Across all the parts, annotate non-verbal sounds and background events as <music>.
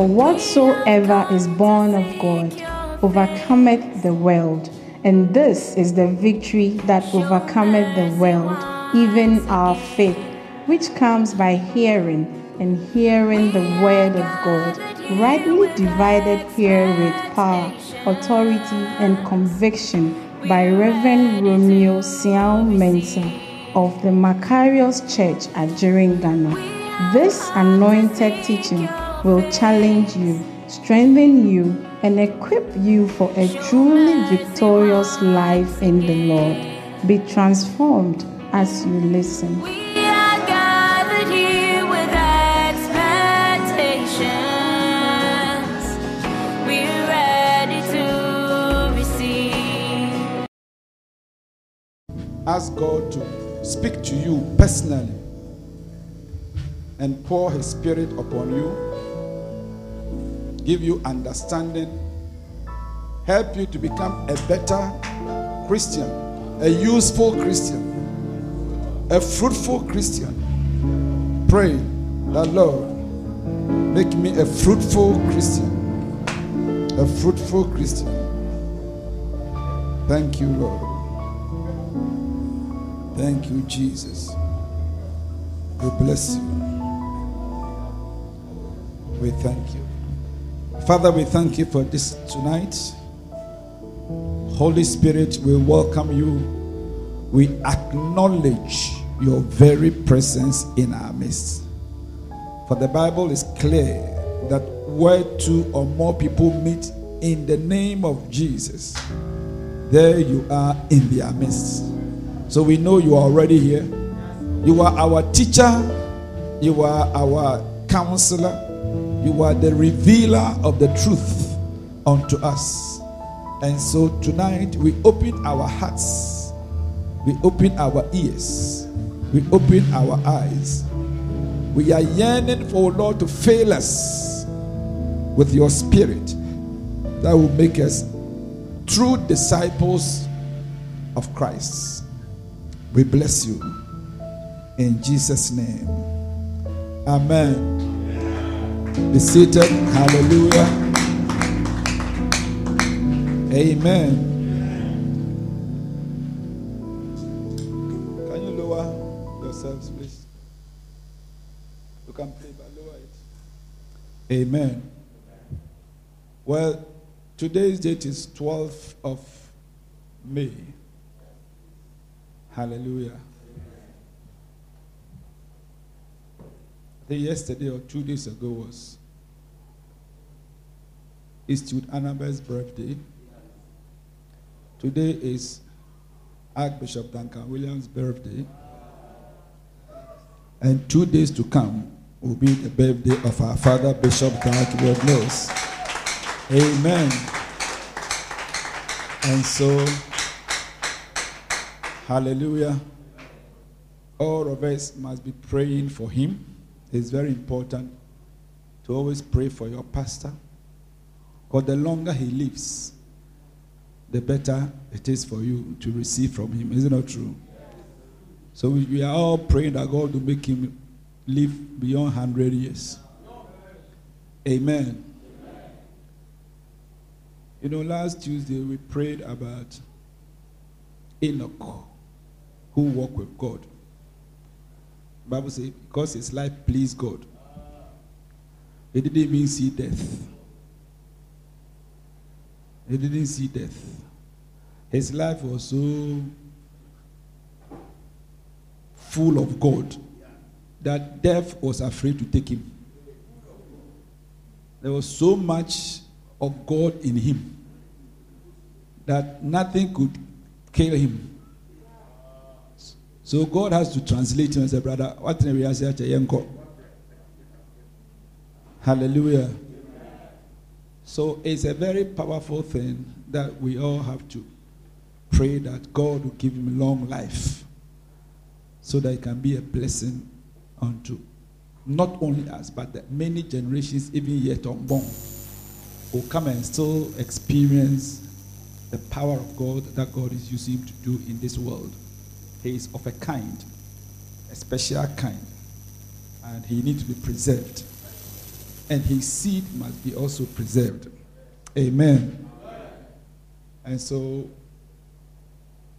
For whatsoever is born of God overcometh the world. And this is the victory that overcometh the world, even our faith, which comes by hearing, and hearing the word of God, rightly divided here with power, authority, and conviction by Reverend Romeo Siao Mensa of the Macarius Church at Ghana. This anointed teaching will challenge you, strengthen you, and equip you for a truly victorious life in the Lord. Be transformed as you listen. We are gathered here with expectations. We're ready to receive. Ask God to speak to you personally and pour His Spirit upon you, give you understanding, help you to become a better Christian, a useful Christian, a fruitful Christian. Pray that Lord, make me a fruitful Christian, a fruitful Christian. Thank you, Lord. Thank you, Jesus. We bless you. We thank you. Father, we thank you for this tonight. Holy Spirit, we welcome you. We acknowledge your very presence in our midst. For the Bible is clear that where two or more people meet in the name of Jesus, there you are in their midst. So we know you are already here. You are our teacher, you are our counselor, you are the revealer of the truth unto us. And so tonight we open our hearts, we open our ears, we open our eyes. We are yearning for Lord to fail us with your spirit that will make us true disciples of Christ. We bless you in Jesus' name. Amen. Be seated. Hallelujah. Amen. Can you lower yourselves, please? You can play, but lower it. Amen. Well, today's date is 12th of May. Hallelujah. Think yesterday or two days ago was Eastwood Annabelle's birthday. Today is Archbishop Duncan Williams' birthday. And two days to come will be the birthday of our father, Bishop Dag Mills. Amen. And so, hallelujah. All of us must be praying for him. It's very important to always pray for your pastor. Because the longer he lives, the better it is for you to receive from him. Is it true? So we, are all praying that God will make him live beyond 100 years. Amen. You know, last Tuesday we prayed about Enoch, who walked with God. Bible says, because his life pleased God. He didn't even see death. He didn't see death. His life was so full of God that death was afraid to take him. There was so much of God in him that nothing could kill him. So God has to translate him and say, brother, what we say Hallelujah. So it's a very powerful thing that we all have to pray that God will give him long life so that it can be a blessing unto not only us, but that many generations, even yet unborn, will come and still experience the power of God that God is using to do in this world. He is of a kind, a special kind, and he needs to be preserved. and his seed must be also preserved. Amen. And so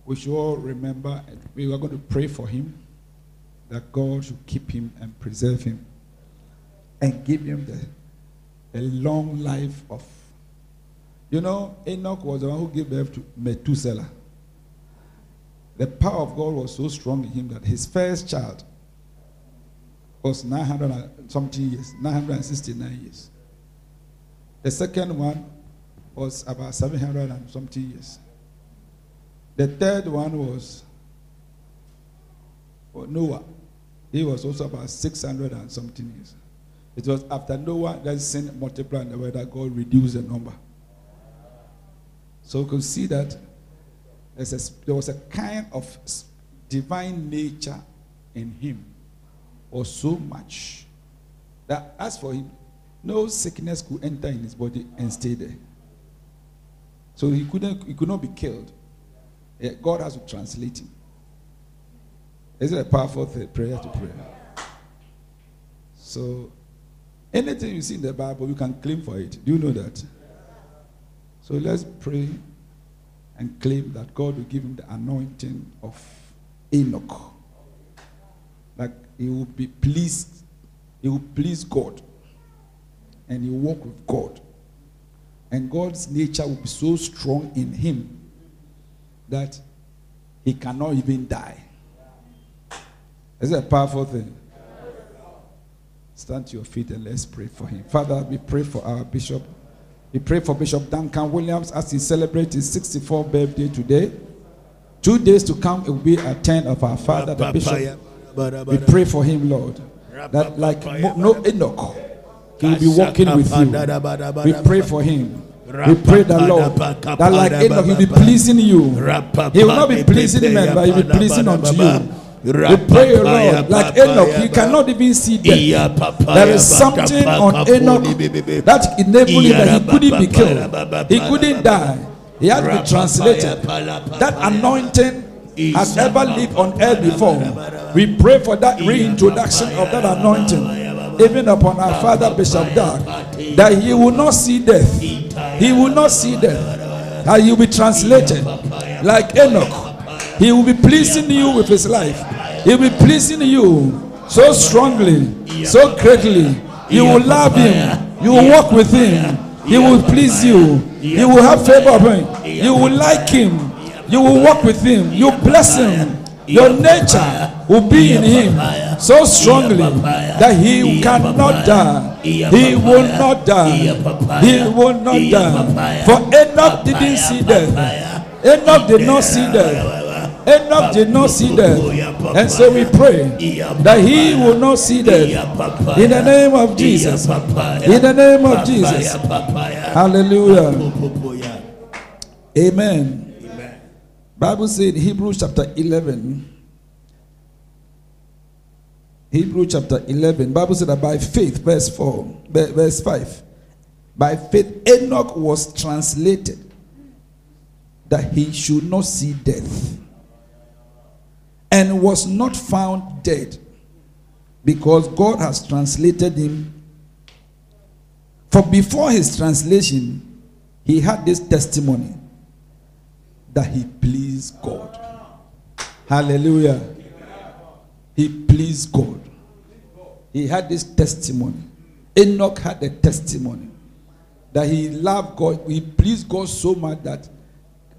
we should all remember we are going to pray for him that God should keep him and preserve him and give him the a long life of you know Enoch was the one who gave birth to Methuselah. The power of God was so strong in him that his first child was 900 and something years, 969 years. The second one was about 700 and something years. The third one was Noah. He was also about 600 and something years. It was after Noah that sin multiplied in the world that God reduced the number. So you can see that a, there was a kind of divine nature in him, or so much that as for him, no sickness could enter in his body and stay there. So he couldn't, he could not be killed. God has to translate him. Is it a powerful th- prayer to pray? So, anything you see in the Bible, you can claim for it. Do you know that? So let's pray and claim that God will give him the anointing of Enoch. Like he will be pleased, he will please God, and he will walk with God. And God's nature will be so strong in him that he cannot even die. Is a powerful thing? Stand to your feet and let's pray for him. Father, we pray for our bishop. We pray for Bishop Duncan Williams as he celebrates his 64th birthday today. Two days to come, it will be a turn of our father, the bishop. We pray for him, Lord, that like no Enoch, he will be walking with you. We pray for him. We pray that Lord, that like Enoch, he'll be pleasing you. He will not be pleasing men, but he'll be pleasing unto you. We pray, Lord, like Enoch, he cannot even see death. There is something on Enoch that enabled him that he couldn't be killed. He couldn't die. He had to be translated. That anointing has ever lived on earth before. We pray for that reintroduction of that anointing, even upon our father Bishop Dag, that he will not see death. He will not see death. That he will be translated like Enoch. He will be pleasing you with his life. He will be pleasing you so strongly, so greatly. You will love him. You will walk with him. He will please you. You will have favor of him. You will like him. You will walk with him. You bless him. Your nature will be in him so strongly that he cannot die. He will not die. He will not die. For Enoch didn't see death. Enoch did not see death. Enoch did not see death. And so we pray that he will not see death. In the name of Jesus. In the name of Jesus. Hallelujah. Amen. Bible said Hebrews chapter 11. Hebrew chapter 11. Bible said that by faith, verse 4, verse 5. By faith, Enoch was translated that he should not see death and was not found dead because God has translated him. For before his translation, he had this testimony that he pleased God. Hallelujah. He pleased God. He had this testimony. Enoch had a testimony that he loved God. He pleased God so much that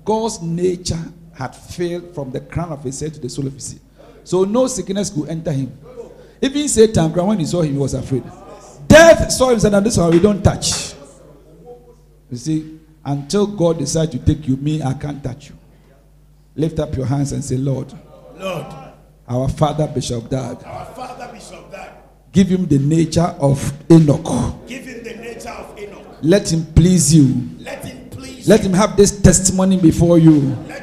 God's nature had failed from the crown of his head to the sole of his feet. So no sickness could enter him. Even Satan, when he saw him, he was afraid. Death saw him and said, This one we don't touch. You see, until God decides to take you, me, I can't touch you. Lift up your hands and say, Lord, Lord, our Father Bishop Dag, our Father Bishop Dag, give him the nature of Enoch. give him the nature of Enoch. Let him please you. Let him please Let him have this testimony before you you. Let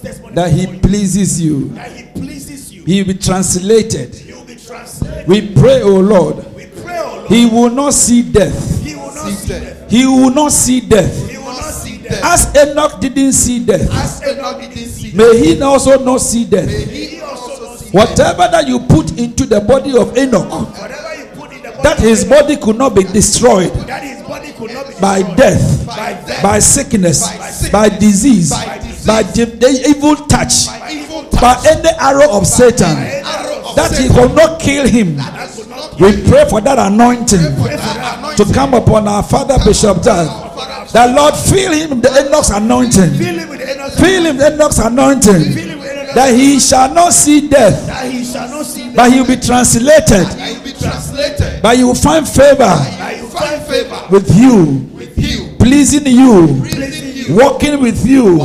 that he pleases you. that he pleases you. He will be translated. He will be translated. We pray, O Lord, We pray, O Lord. he will not see death. He will not see death. He will not see death. He will not see death. As Enoch didn't see death, As Enoch didn't see, may he also not see death. may He he also see Whatever that you put into the body of Enoch Whatever you put in the body that his body could not be destroyed that his body could not be by death, by death, by sickness, sickness, by disease, by disease, by the, the evil touch, by touch, any arrow of Satan, arrow of that he will not kill him. We pray for that anointing to come upon our Father Bishop John. That Lord fill him with the Enoch's anointing. fill him with the Enoch's anointing. the That he shall not see death, he but he will be translated. he But you will find favor with you, pleasing you, walking with you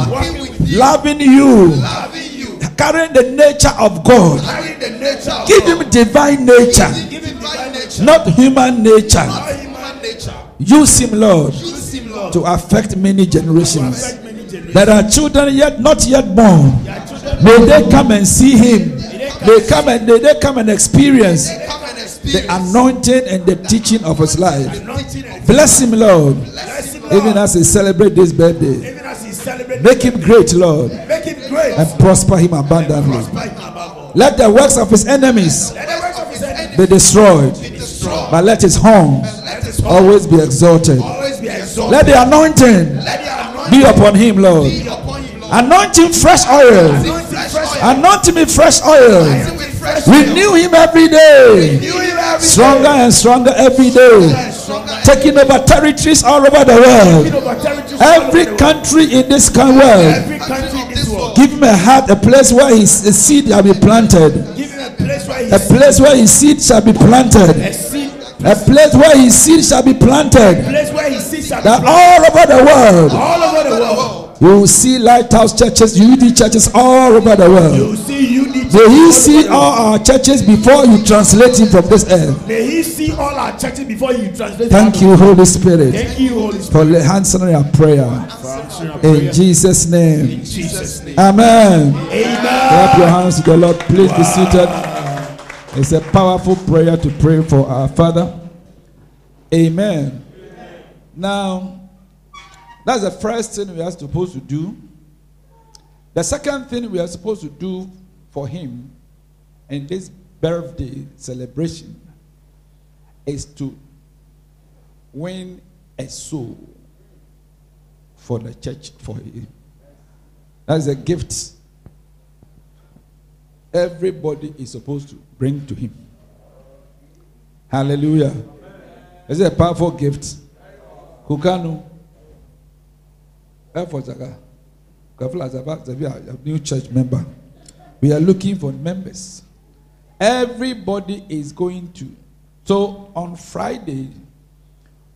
loving you, loving you carrying the nature of God. carrying the nature of Give God him divine nature, give him divine nature not human nature. not human nature Use him, Lord, use him Lord to affect many generations. affect many generations There are children yet not yet born. May they come and see him. They come and they, they come and experience the anointing and the teaching of his life. Bless him, Lord, bless him Lord even as he celebrate this birthday. Even as he celebrates Make him great, Lord, make him great and prosper him abundantly. prosper him Let the works of his enemies let the works of his enemy be destroyed, be destroyed but let his horn his always be exalted. always be exalted Let the anointing let the anointing be upon him, Lord. be upon him Lord Anoint him fresh oil. Anoint him with fresh oil. Renew him every day. Him every Stronger day. and stronger every day. stronger Taking over territories all over the world. Over territories all over Every country in this world. every country in this world Give him a heart, a place where his seed shall be planted. a place where he A place where his seed shall be planted. a place where his seed shall be planted. place where he sits at That all over the world. all over the world You will see lighthouse churches, UD churches all over the world. you see unity May he see over the world. all our churches before you translate him from this earth. may he see all our churches before you translate Thank you, Holy Spirit, thank you Holy Spirit for the answering our prayer. In. Jesus' name. in Jesus name Amen. amen Clap your hands to the Lord. Please be seated. It's a powerful prayer to pray for our Father. Amen. Now, that's the first thing we are supposed to do. The second thing we are supposed to do for him in this birthday celebration is to win a soul for the church for him. That's a gift everybody is supposed to bring to him. Hallelujah. Is it a powerful gift? Kukanu. Effort, Zaka. Kafla Zabi, a new church member. We are looking for members. Everybody is going to. So on Friday,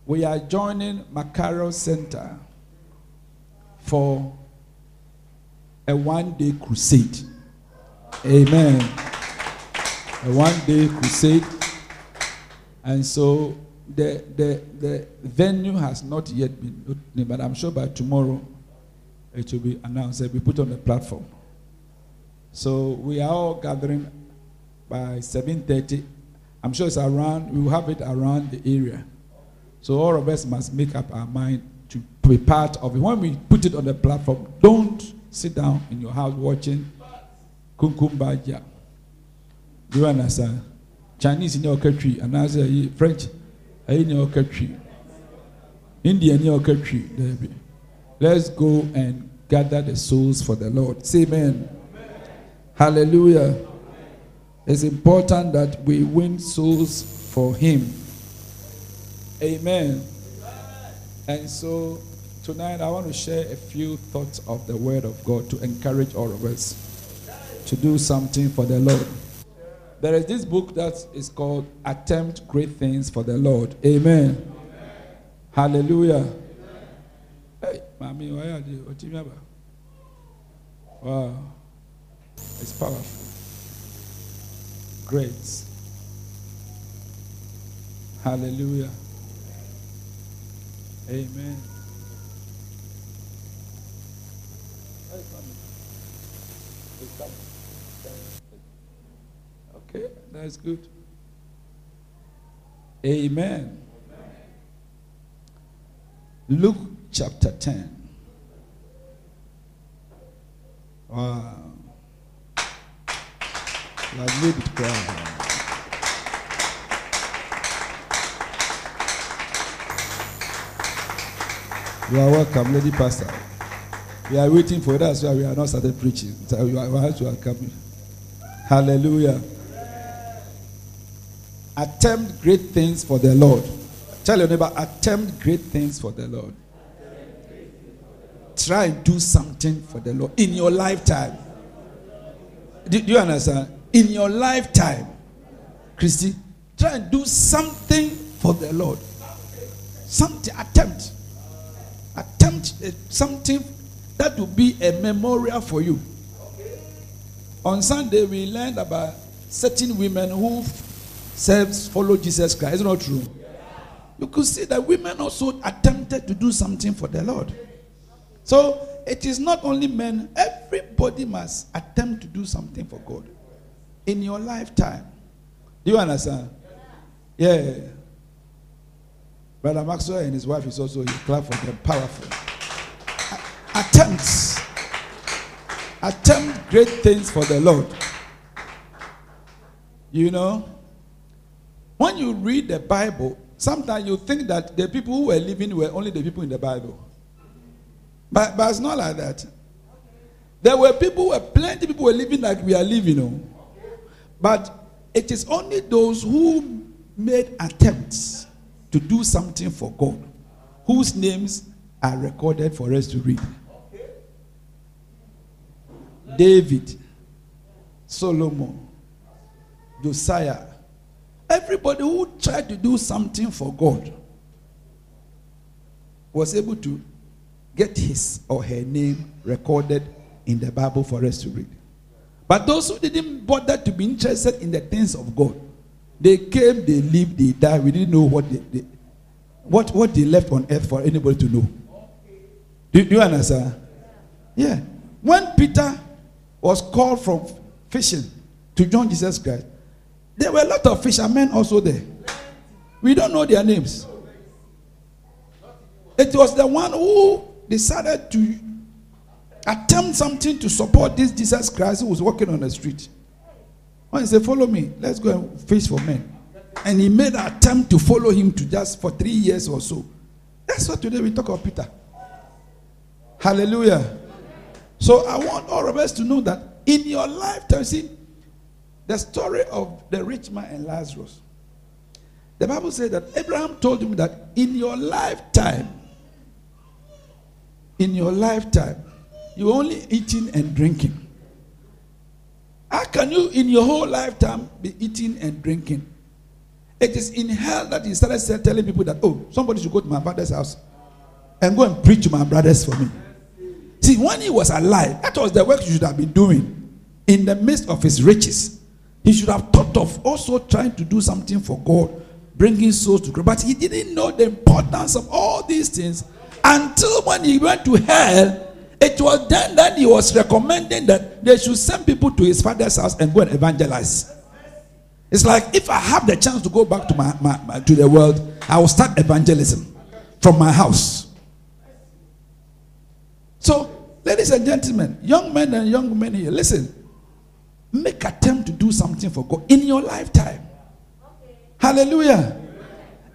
we are joining Macaro Center for a one day crusade. Amen. A one day crusade. And so the, the, the venue has not yet been, but I'm sure by tomorrow it will be announced. It will be put on the platform. So we are all gathering by 7.30. I'm sure it's around, we will have it around the area. So all of us must make up our mind to be part of it. When we put it on the platform, don't sit down in your house watching Kumkum Bhagya. Do you understand? Chinese in your country, and as a French eh, in your country, Indian in your country. Let's go and gather the souls for the Lord. Say amen. Hallelujah. It's important that we win souls for Him. Amen. And so tonight I want to share a few thoughts of the Word of God to encourage all of us to do something for the Lord. There is this book that is called Attempt Great Things for the Lord. Amen. Hallelujah. Hey, mommy, why are you? Wow. It's powerful. Great. Hallelujah. Amen. Okay, that's good. Amen. Luke chapter 10. Wow. You are welcome, Lady Pastor. We are waiting for that, so we are not started preaching. So you are welcome. Hallelujah. Attempt great things for the Lord. Tell your neighbor, attempt great things for the Lord. Try and do something for the Lord in your lifetime. Do, do you understand? In your lifetime, Christy, try and do something for the Lord. Something, attempt. Attempt uh, something that will be a memorial for you. On Sunday, we learned about certain women who serves, follow Jesus Christ. Is it not true? You could see that women also attempted to do something for the Lord. So it is not only men, everybody must attempt to do something for God in your lifetime. Do you understand? Yeah. Brother Maxwell and his wife is also you clap for them. Powerful. A- Attempts. Attempt great things for the Lord. You know, when you read the Bible, sometimes you think that the people who were living were only the people in the Bible. But, but it's not like that. There were people, were plenty people were living like we are living. You know. But it is only those who made attempts to do something for God whose names are recorded for us to read. David, Solomon, Josiah, everybody who tried to do something for God was able to get his or her name recorded in the Bible for us to read. But those who didn't bother to be interested in the things of God, they came, they lived, they died. We didn't know what they, they what, what they left on earth for anybody to know. Do, do you understand? Yeah. When Peter was called from fishing to join Jesus Christ, there were a lot of fishermen also there. We don't know their names. It was the one who decided to attempt something to support this Jesus Christ who was walking on the street. When he said, Follow me, let's go and fish for men. And he made an attempt to follow him to just for three years or so. That's what today we talk about Peter. Hallelujah. So I want all of us to know that in your lifetime, see, the story of the rich man and Lazarus. The Bible says that Abraham told him that in your lifetime, in your lifetime, you only eating and drinking. How can you, in your whole lifetime, be eating and drinking? It is in hell that he started telling people that, oh, somebody should go to my father's house and go and preach to my brothers for me. See, when he was alive, that was the work he should have been doing in the midst of his riches. He should have thought of also trying to do something for God, bringing souls to Christ. But he didn't know the importance of all these things until when he went to hell. It was then that he was recommending that they should send people to his father's house and go and evangelize. It's like if I have the chance to go back to my, my, my- to the world, I will start evangelism from my house. So, ladies and gentlemen, young men and young women here, listen. Make attempt to do something for God in your lifetime. Hallelujah.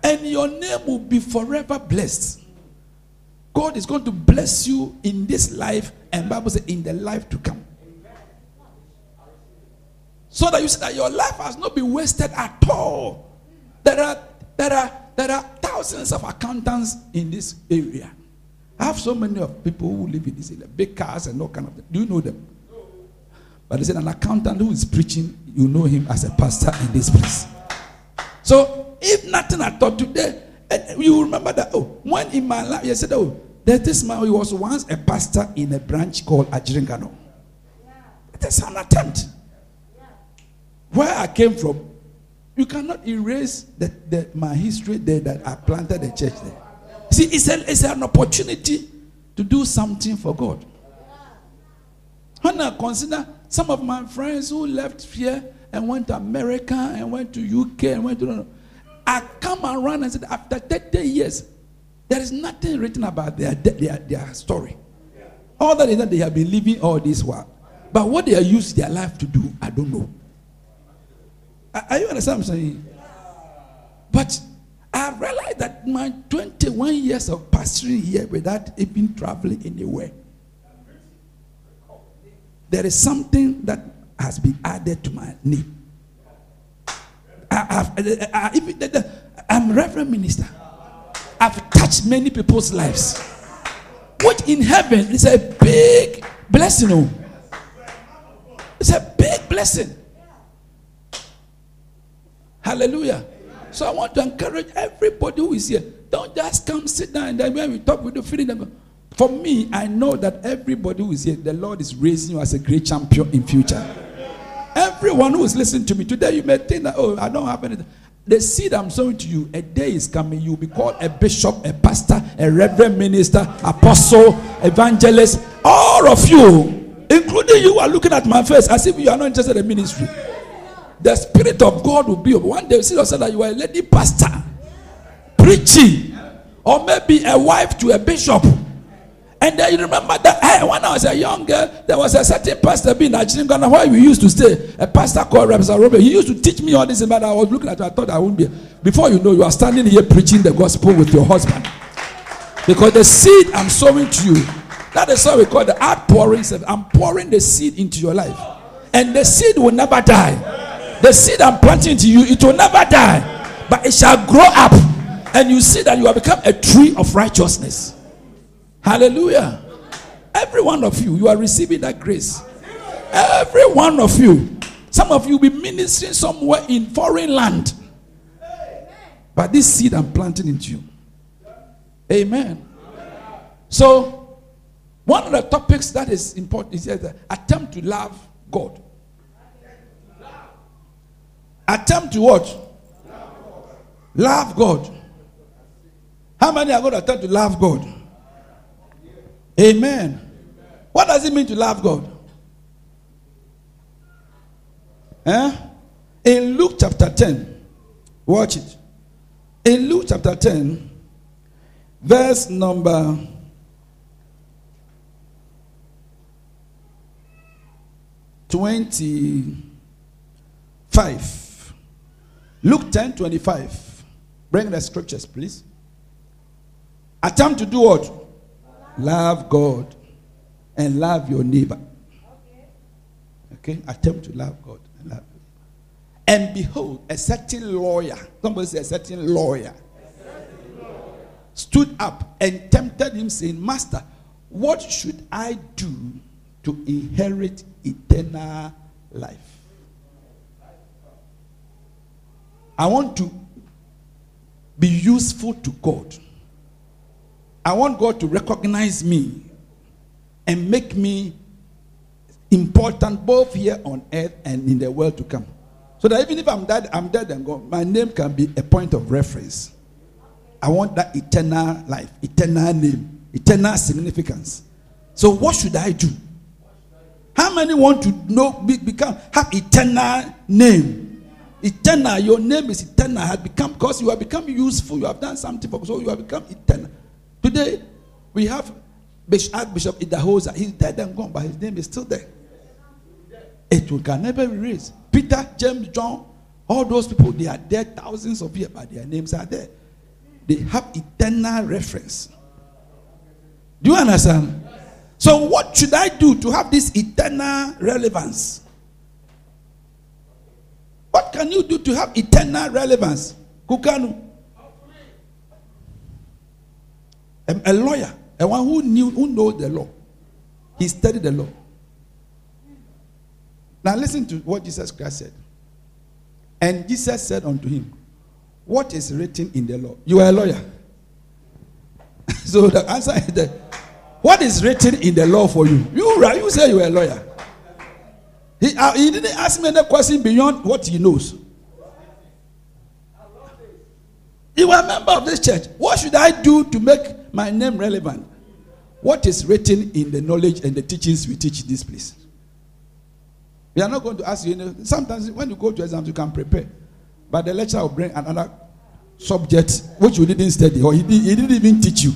And your name will be forever blessed. God is going to bless you in this life and Bible says in the life to come. So that you see that your life has not been wasted at all. There are there are there are thousands of accountants in this area. I have so many of people who live in this area, big cars and all kind of. Do you know them? But they said an accountant who is preaching, you know him as a pastor in this place. So if nothing at all today, and you remember that oh, when in my life, you said, oh, there's this man who was once a pastor in a branch called Ajiringano. It is an attempt. Where I came from, you cannot erase the, the, my history there that I planted the church there. See, it's, a, it's an opportunity to do something for God. When I consider some of my friends who left here and went to America and went to UK and went to, I come around and said, after 30 years, there is nothing written about their, their, their story. All that is that they have been living all this while. But what they are used their life to do, I don't know. Are are you understand what I'm saying? But I have realized that my 21 years of pastoring here without even traveling anywhere. There is something that has been added to my name. I, I'm Reverend Minister. I've touched many people's lives. Which in heaven is a big blessing. oh. It's a big blessing. Hallelujah. So I want to encourage everybody who is here. Don't just come sit down and then when we talk the feeling. them. For me, I know that everybody who is here, the Lord is raising you as a great champion in future. Everyone who is listening to me today, you may think that, oh, I don't have anything. The seed I'm sowing to you, a day is coming. You'll be called a bishop, a pastor, a reverend minister, apostle, evangelist. All of you, including you, are looking at my face as if you are not interested in ministry. The Spirit of God will be. One day, see yourself that you are a lady pastor, preaching, or maybe a wife to a bishop. And then you remember that hey, when I was a young girl, there was a certain pastor being at Ghana where we used to stay. A pastor called Rabbi Robert. He used to teach me all this, but I was looking at it, I thought I wouldn't be. Before you know, you are standing here preaching the gospel with your husband. Because the seed I'm sowing to you, that is what we call the outpouring. I'm pouring the seed into your life. And the seed will never die. The seed I'm planting to you, it will never die. But it shall grow up. And you see that you have become a tree of righteousness. Hallelujah. Every one of you, you are receiving that grace. Every one of you. Some of you will be ministering somewhere in foreign land. But this seed I'm planting into you. Amen. So, one of the topics that is important is that attempt to love God. Attempt to what? Love God. How many are going to attempt to love God? Amen. What does it mean to love God? Eh? In Luke chapter 10, watch it. In Luke chapter 10, verse number twenty-five. Luke 10 25. Bring the scriptures, please. Attempt to do what? Love God and love your neighbor. Okay? Attempt to love God and love. And behold, a certain lawyer, somebody say a certain lawyer, stood up and tempted him, saying, Master, what should I do to inherit eternal life? I want to be useful to God. I want God to recognize me and make me important both here on earth and in the world to come. So that even if I'm dead, I'm dead and gone, my name can be a point of reference. I want that eternal life, eternal name, eternal significance. So what should I do? How many want to know be, become have eternal name? Eternal, your name is eternal, has become because you have become useful, you have done something for so you have become eternal. Today we have Bishop, Archbishop Idahosa, he's dead and gone, but his name is still there. It will can never be erased. Peter, James, John, all those people, they are dead thousands of years, but their names are there. They have eternal reference. Do you understand? So, what should I do to have this eternal relevance? What can you do to have eternal relevance? Kukanu. A, a lawyer, a one who knew, who knows the law. He studied the law. Now listen to what Jesus Christ said. And Jesus said unto him, What is written in the law? You are a lawyer. <laughs> so the answer is that what is written in the law for you? You, you say you are a lawyer. He, uh, he didn't ask me any question beyond what he knows. You are a member of this church. What should I do to make my name relevant? What is written in the knowledge and the teachings we teach in this place? We are not going to ask you. sometimes when you go to exams, you can prepare, but the lecturer will bring another subject which you didn't study or he, did, he didn't even teach you.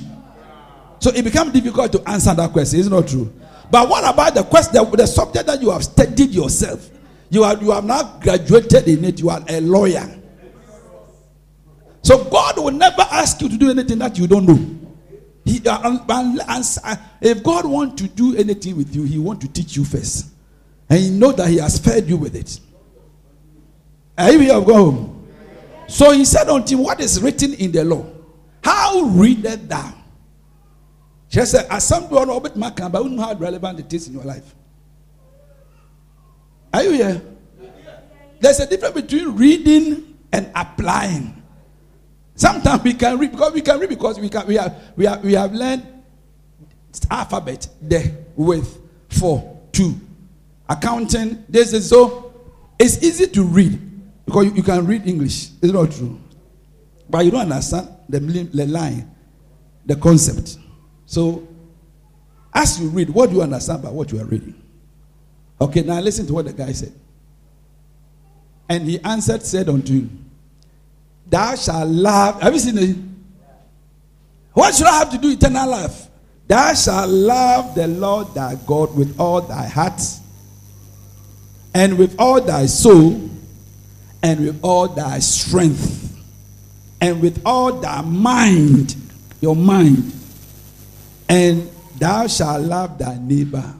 So it becomes difficult to answer that question. It's not true. But what about the question, the, the subject that you have studied yourself? You are you have now graduated in it. You are a lawyer. So God will never ask you to do anything that you don't know. He, uh, um, um, and- uh, if God wants to do anything with you, He wants to teach you first, and He know that He has fed you with it. Are you here? Go home. So He said unto him, "What is written in the law? How readeth thou?" She said, "As some do not but I wouldn't know how relevant it is in your life." Are you here? There's a difference between reading and applying. Sometimes we can read because we can read because we can we have we have we have learned alphabet. The with for two accounting this is so it's easy to read because you, you can read English. It's not true. But you don't understand the, the line the concept. So as you read what do you understand by what you are reading? Okay now listen to what the guy said. And he answered said unto him Thou shalt love. Have you seen it? What should I have to do eternal life? Thou shalt love the Lord thy God with all thy heart, and with all thy soul, and with all thy strength, and with all thy mind, your mind, and thou shalt love thy neighbor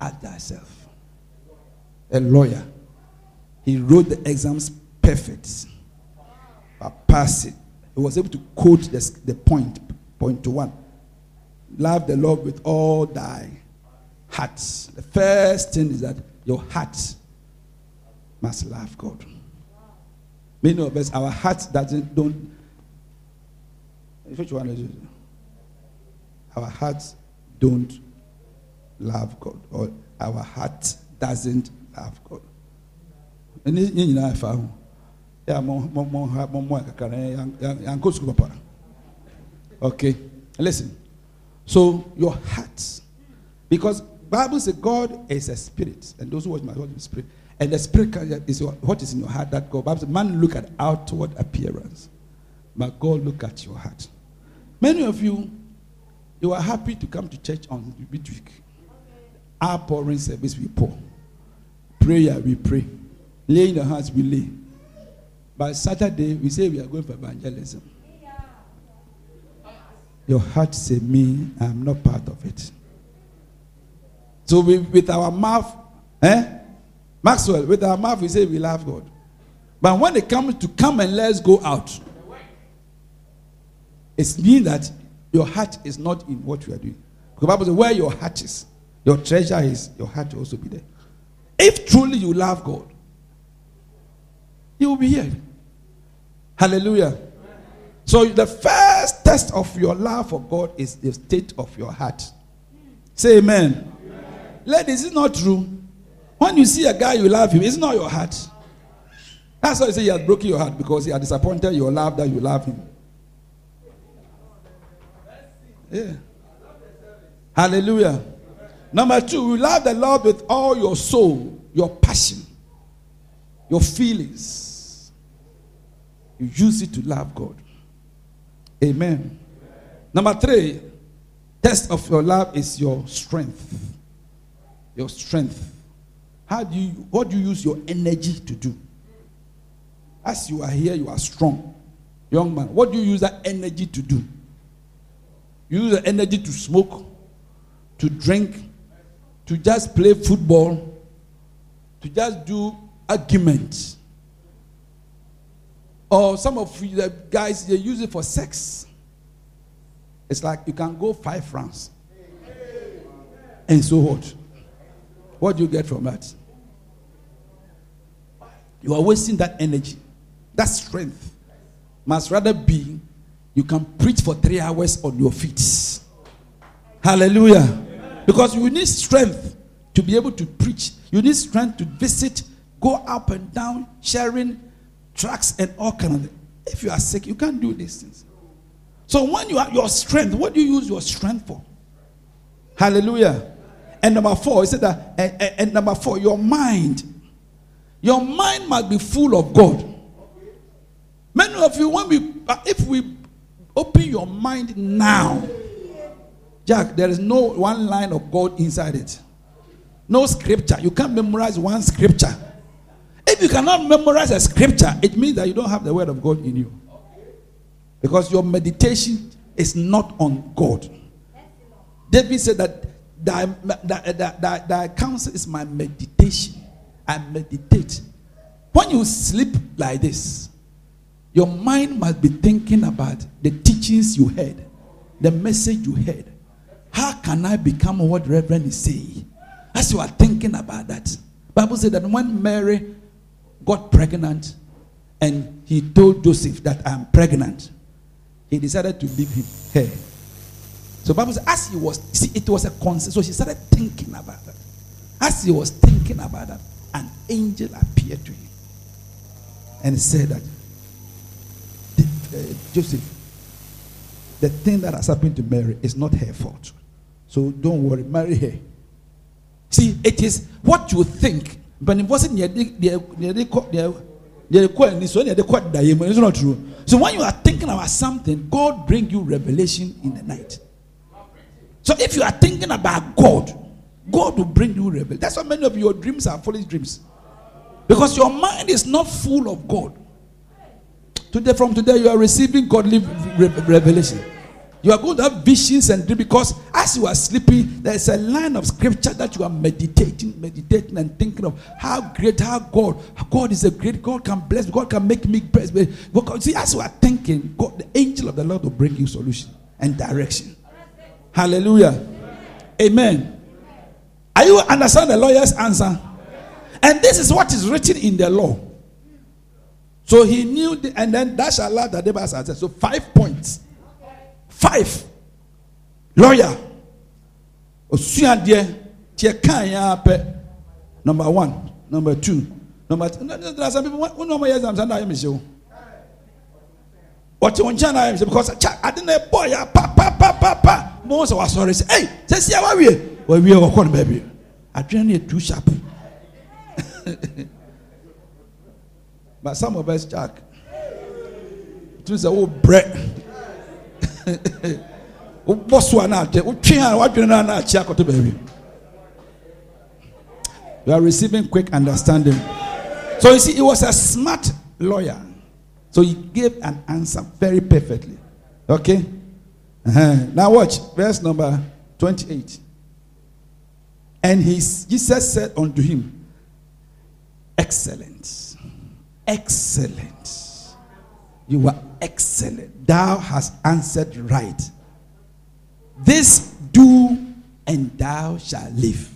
as thyself. A lawyer. He wrote the exams perfect but pass it. He was able to quote the, the point, point to one. Love the Lord with all thy heart. The first thing is that your heart must love God. Many of us, our heart doesn't don't. Which one is it? Our hearts don't love God, or our heart doesn't love God. And you know, I yeah, mo mo mo ha mo mo kakra yan yan yan go school papa. Okay, listen. So your heart, because Bible says God is a spirit, and those who watch my word is spirit, and the spirit is what is in your heart that God. Bible says, man look at outward appearance, but God look at your heart. Many of you, you are happy to come to church on midweek. Our pouring service we pour, prayer we pray, laying the hands we lay. But Saturday, we say we are going for evangelism. Your heart say, Me, I'm not part of it. So we, with our mouth, eh? Maxwell, with our mouth, we say we love God. But when it comes to come and let's go out, it means that your heart is not in what you are doing. Because the Bible says, where your heart is, your treasure is, your heart will also be there. If truly you love God, you will be here. Hallelujah. So the first test of your love for God is the state of your heart. Say amen. Ladies, it's not true. When you see a guy you love him, it's not your heart. That's why you say he has broken your heart because he has disappointed your love that you love him. Yeah. Hallelujah. Number two, you love the Lord with all your soul, your passion, your feelings. You use it to love God. Amen. Number three, test of your love is your strength. Your strength. How do you what do you use your energy to do? As you are here, you are strong. Young man, what do you use that energy to do? You use the energy to smoke, to drink, to just play football, to just do arguments. Or some of the guys they use it for sex. It's like you can go five rounds. And so what? What do you get from that? You are wasting that energy. That strength must rather be you can preach for three hours on your feet. Hallelujah. Because you need strength to be able to preach. You need strength to visit, go up and down, sharing tracks and all kind of things. If you are sick, you can't do these things. So when you have your strength, what do you use your strength for? Hallelujah. And number four, he said that, and, and- and number four, your mind. Your mind must be full of God. Many of you, when we, uh, if we open your mind now, Jack, there is no one line of God inside it. No scripture. You can't memorize one scripture. If you cannot memorize a scripture, it means that you don't have the word of God in you. Because your meditation is not on God. David said that thy, thy, thy, thy, counsel is my meditation. I meditate. When you sleep like this, your mind must be thinking about the teachings you heard, the message you heard. How can I become what Reverend is saying? As you are thinking about that, Bible said that when Mary got pregnant and he told Joseph that I'm pregnant, he decided to leave him her. So Bible says, as he was, see, it was a concern. So she started thinking about that. As he was thinking about that, an angel appeared to him and said that uh, Joseph, the thing that has happened to Mary is not her fault. So don't worry, marry her. See, it is what you think, but it wasn't near the coin. So near the coin, it's not true. So when you are thinking about something, God bring you revelation in the night. So if you are thinking about God, God will bring you revelation. That's why many of your dreams are foolish dreams. Because your mind is not full of God. Today, from today, you are receiving godly re- revelation. You are going to have visions and dreams because as you are sleeping, there is a line of scripture that you are meditating, meditating, and thinking of how great, how God, God is a great God can bless, God can make me bless. See, as you are thinking, God, the angel of the Lord will bring you solution and direction. Hallelujah. Amen. Are you understand the lawyer's answer? And this is what is written in the law. So he knew, the, and then that shall allow the neighbors answer. So five points. Five. Lawyer. Osuadeɛ tiɛ kan ya pɛ. Number one, number two, number two. There are some people when no more years I'm saying I am show. What you want to know because I didn't boy ya pa pa pa pa pa. Most of us sorry say hey, say see how we we we go come baby. I train too sharp. <laughs> but some of us jack. To say oh bread. <laughs> baabi. You are receiving quick understanding. So you see he was a smart lawyer. So he gave an answer very perfectly. Okay? Uh-huh. now watch verse number 28 and he jesus said unto him excellent. Excellent. You are excellent. Thou hast answered right. This do, and thou shalt live.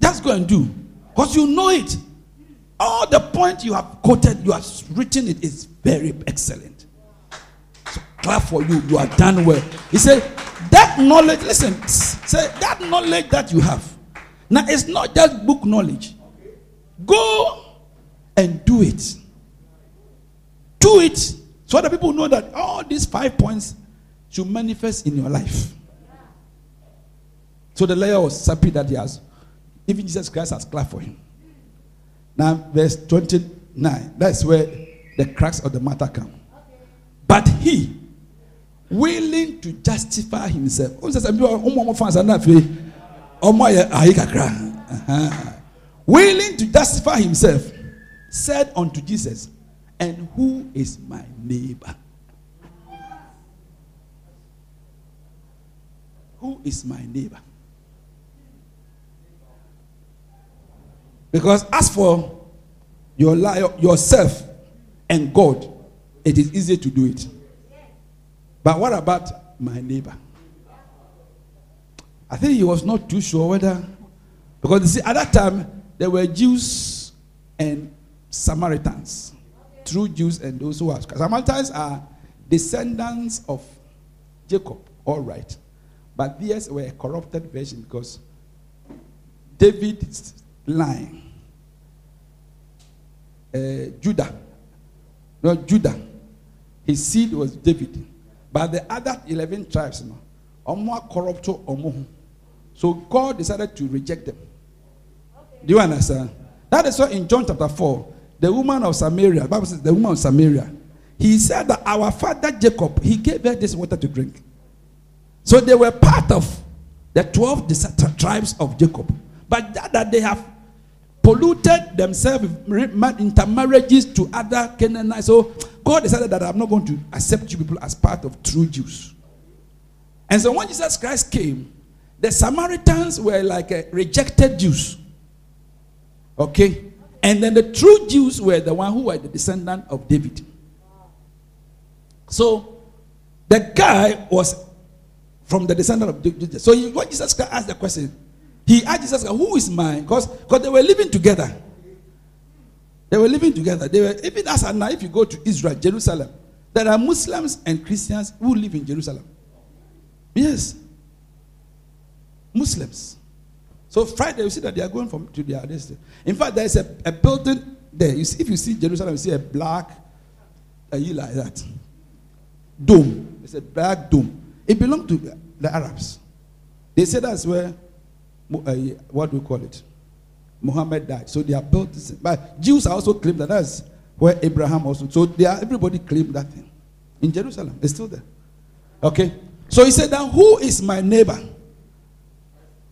Just go and do. Because you know it. All the point you have quoted, you have written it is very excellent. So clap for you. You are done well. He said, that knowledge, listen, say that knowledge that you have. Now it's not just book knowledge. Go and do it. Do it so that people know that all these five points should manifest in your life. So the lawyer was happy that he has, even Jesus Christ has clapped for him. Now, verse 29, that's where the cracks of the matter come. But he, willing to justify himself, willing to justify himself, said unto Jesus, and who is my neighbor? Who is my neighbor? Because as for your yourself and God, it is easy to do it. But what about my neighbor? I think he was not too sure whether, because you see, at that time there were Jews and Samaritans true Jews and those who are Samaritans are descendants of Jacob, all right. But these were a corrupted version because David's line, uh, Judah, no Judah, his seed was David. But the other 11 tribes, no, are corrupt. So God decided to reject them. Do you understand? That is why in John chapter 4, the woman of Samaria, the Bible says the woman of Samaria, he said that our father Jacob, he gave her this water to drink. So they were part of the 12 tribes of Jacob. But that, that they have polluted themselves with intermarriages to other Canaanites. So God decided that I'm not going to accept you people as part of true Jews. And so when Jesus Christ came, the Samaritans were like a rejected Jews. Okay? And then the true Jews were the one who were the descendant of David. So the guy was from the descendant of David. So he, when Jesus Christ asked the question, he asked Jesus, "Who is mine?" Because they were living together. They were living together. They were even as now. If you go to Israel, Jerusalem, there are Muslims and Christians who live in Jerusalem. Yes, Muslims. So Friday, you see that they are going from to their destiny. In fact, there is a, a building there. You see, if you see Jerusalem, you see a black, a you like that dome. It's a black dome. It belonged to the, Arabs. They said that's where, uh, what do we call it? Muhammad died. So they are built. this- But Jews also claim that that's where Abraham also. So they are, everybody claimed that thing in Jerusalem. It's still there. Okay. So he said, "Now who is my neighbor?"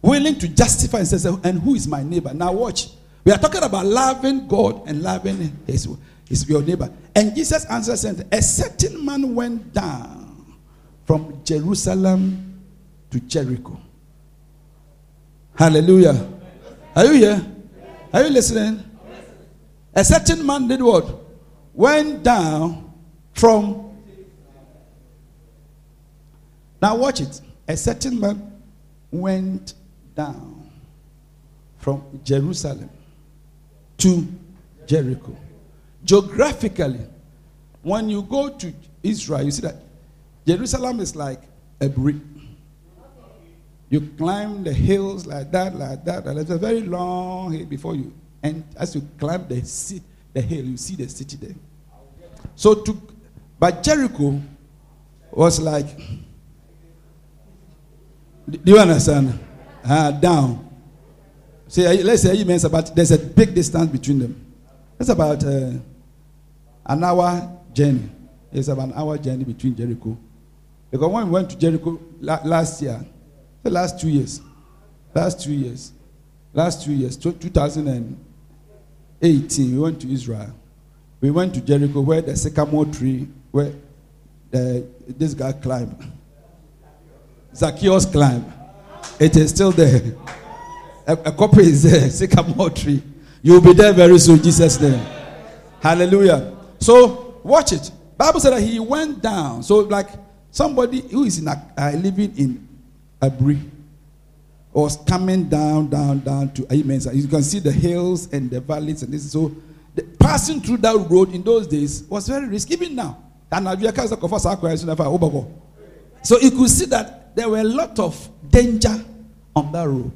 Willing to justify and says, "And who is my neighbor?" Now watch. We are talking about loving God and loving His, his your neighbor. And Jesus answers saying, "A certain man went down from Jerusalem to Jericho." Hallelujah. Are you here? Are you listening? A certain man did what? Went down from. Now watch it. A certain man went down from Jerusalem to Jericho. Geographically, when you go to Israel, you see that Jerusalem is like a brick. You climb the hills like that, like that, and it's a very long hill before you. And as you climb the, the hill, you see the city there. So to, but Jericho was like, do you understand? Ah, down. Say, let's say means about there's a big distance between them. It's about uh, an hour journey. It's about an hour journey between Jericho. Because when we went to Jericho la- last year, the last two years, last two years, last two years, 2018, we went to Israel. We went to Jericho where the sycamore tree, where the, this guy climbed. Zacchaeus climbed. It is still there. A, a copy is there, <laughs> sycamore tree. You'll be there very soon, Jesus' name. Hallelujah. So watch it. Bible said that he went down. So like somebody who is in a, uh, living in Aburi was coming down, down, down to Amen. You can see the hills and the valleys and this. So the, passing through that road in those days was very risky. Even now, and now you can say, "Kofa Sakwa, Yesu Nafa, Obago." so you could see that there were a lot of danger on that road.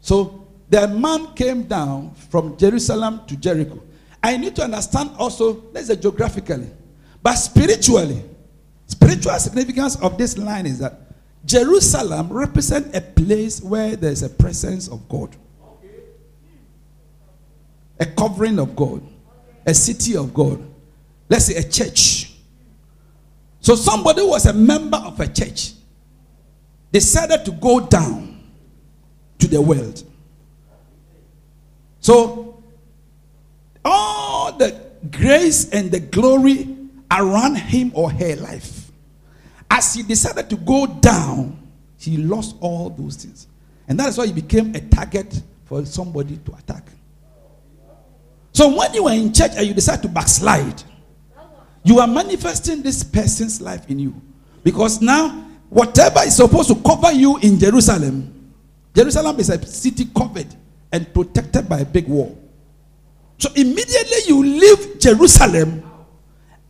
So the man came down from Jerusalem to Jericho. I need to understand also, let's say geographically, but spiritually, spiritual significance of this line is that Jerusalem represents a place where there's a presence of God, a covering of God, a city of God. Let's say a church. So somebody was a member of a church decided to go down to the world. So all the grace and the glory around him or her life, as he decided to go down, he lost all those things. And that is why he became a target for somebody to attack. So when you are in church and you decide to backslide, you are manifesting this person's life in you. Because now, whatever is supposed to cover you in Jerusalem, Jerusalem is a city covered and protected by a big wall. So immediately you leave Jerusalem,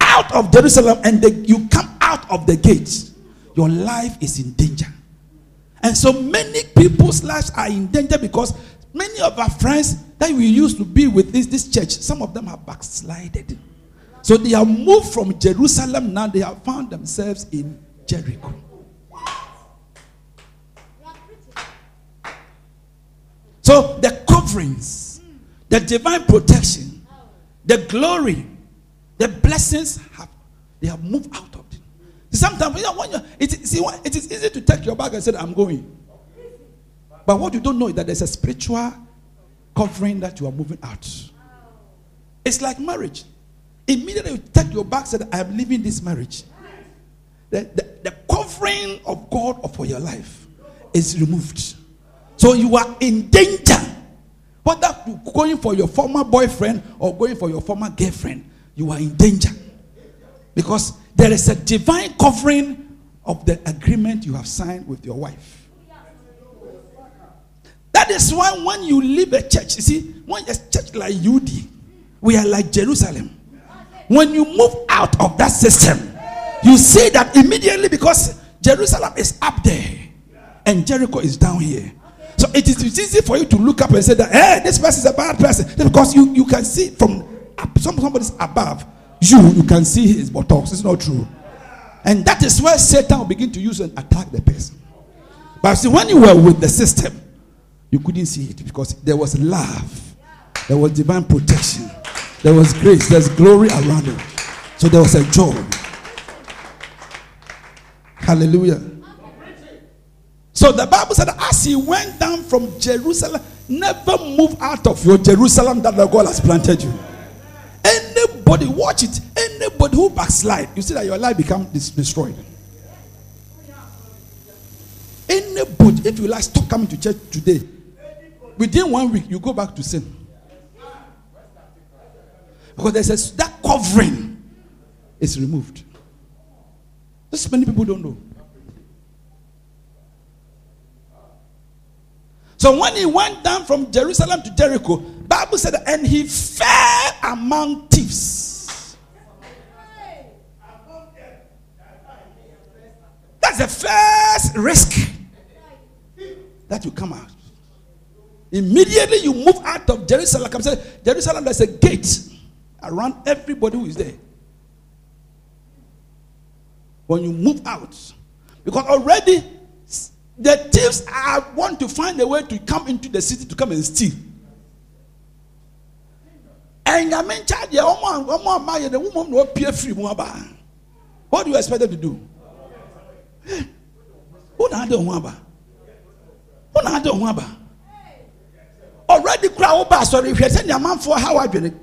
out of Jerusalem, and the, you come out of the gates, your life is in danger. And so many people's lives are in danger because many of our friends that we used to be with this, this church, some of them have backslided. So they have moved from Jerusalem now, they have found themselves in Jericho. So the coverings, the divine protection, the glory, the blessings have they have moved out of it. Sometimes you know, when it, see, it is easy to take your bag and say, I'm going. But what you don't know is that there's a spiritual covering that you are moving out. It's like marriage. Immediately you take your back, say I am leaving this marriage. The, the, the covering of God for your life is removed. So you are in danger. Whether you going for your former boyfriend or going for your former girlfriend, you are in danger. Because there is a divine covering of the agreement you have signed with your wife. That is why when you leave a church, you see, when a church like UD, we are like Jerusalem. When you move out of that system, you see that immediately because Jerusalem is up there and Jericho is down here. So it is easy for you to look up and say that, hey, this person is a bad person. Because you, you can see from somebody's above you, you can see his buttocks. It's not true. And that is where Satan will begin to use and attack the person. But see, when you were with the system, you couldn't see it because there was love, there was divine protection, there was grace, there's glory around you. So there was a joy. Hallelujah. So the Bible said, as he went down from Jerusalem, never move out of your Jerusalem that the God has planted you. Anybody, watch it. Anybody who backslide, you see that your life become dis- destroyed. Anybody, if you like, stop coming to church today. Within one week, you go back to sin. Because there's a, that covering is removed. This many people don't know. So when he went down from Jerusalem to Jericho, Bible said, and he fell among thieves. That's the first risk that you come out. Immediately you move out of Jerusalem. Like I'm saying, Jerusalem, there's a gate around everybody who is there. When you move out, because already the thieves are want to find a way to come into the city to come and steal. And I mean, child, yeah, one one man, the woman will appear free. What do you expect them to do? Who now do one Who now do one Already crowd back. Sorry, if you send your man for how I did it.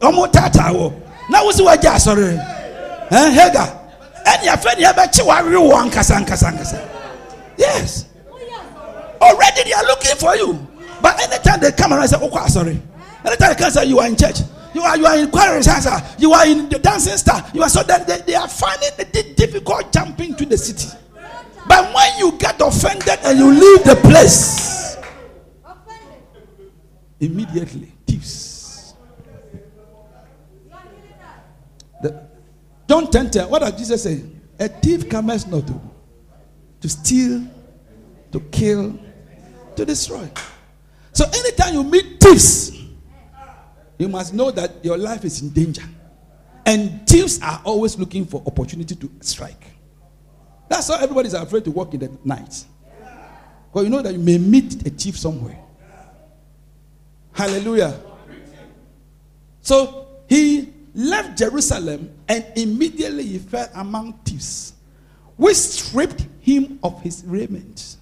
Omo tata wo. Na wo si wa ja sorry. Eh, Hega. Any afraid you ever chiwa real one kasa kasa kasa. Yes. Already they are looking for you. But anytime they come around and say, Oh, sorry. Anytime they come and say you are in church, you are you are in choir you are in the dancing star, you are so that they, they are finding it difficult jumping to the city. But when you get offended and you leave the place, immediately thieves. The, John 10 10, what does Jesus say? A thief comes not to to steal, to kill, to destroy. So anytime you meet thieves, you must know that your life is in danger. And thieves are always looking for opportunity to strike. That's why everybody is afraid to walk in the night. Because you know that you may meet a thief somewhere. Hallelujah. So he left Jerusalem and immediately he fell among thieves which stripped him of his raiment.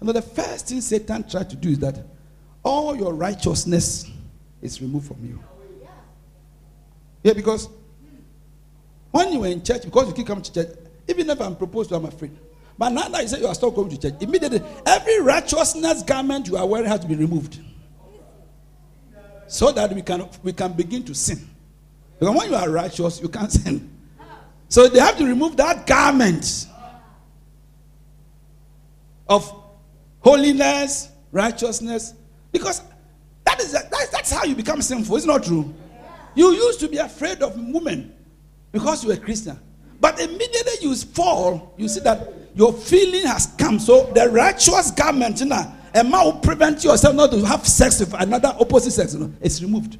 And the first thing Satan tried to do is that all your righteousness is removed from you. Yeah, because when you were in church, because you keep coming to church, even if I'm proposed to, I'm afraid. But now that you say you are still going to church, immediately every righteousness garment you are wearing has to be removed. So that we can we can begin to sin. Because when you are righteous, you can't <laughs> sin. So they have to remove that garment of holiness, righteousness, because that is that's, that's how you become sinful. It's not true. You used to be afraid of women because you were Christian, but immediately you fall, you see that your feeling has come. So the righteous garment, you know, a man will prevent yourself not to have sex with another opposite sex. You know, it's removed.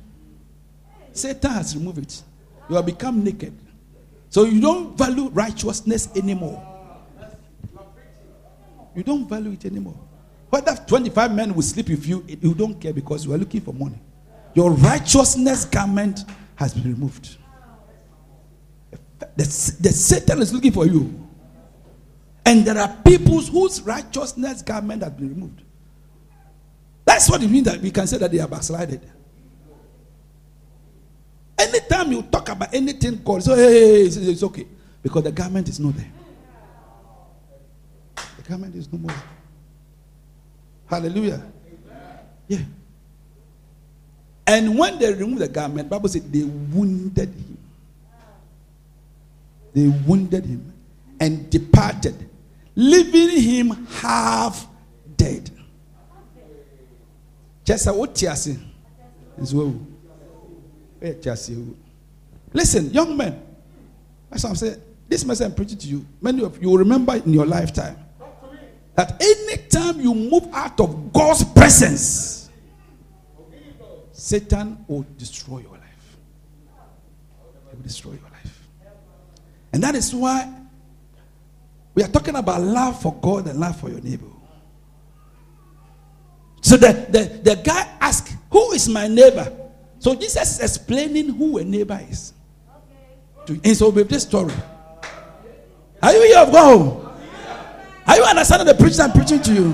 Satan has removed it. You have become naked. So you don't value righteousness anymore. You don't value it anymore. Whether 25 men will sleep with you, you don't care because you are looking for money. Your righteousness garment has been removed. The, the Satan is looking for you. And there are people whose righteousness garment has been removed. That's what it means that we can say that they are backslided. Anytime you talk about anything called, so hey, it's okay. Because the garment is not there. Garment is no more. Hallelujah. Yeah. And when they removed the garment, Bible said they wounded him. They wounded him and departed, leaving him half dead. Just a what ase is. Listen, young men. That's what I'm saying. This message I'm preaching to you. Many of you will remember in your lifetime that anytime you move out of God's presence, Satan will destroy your life. He will destroy your life. And that is why we are talking about love for God and love for your neighbor. So the, the, the guy asked, Who is my neighbor? So Jesus is explaining who a neighbor is. To, and so with this story. Are you here of God? Are you understanding the preaching I'm preaching to you?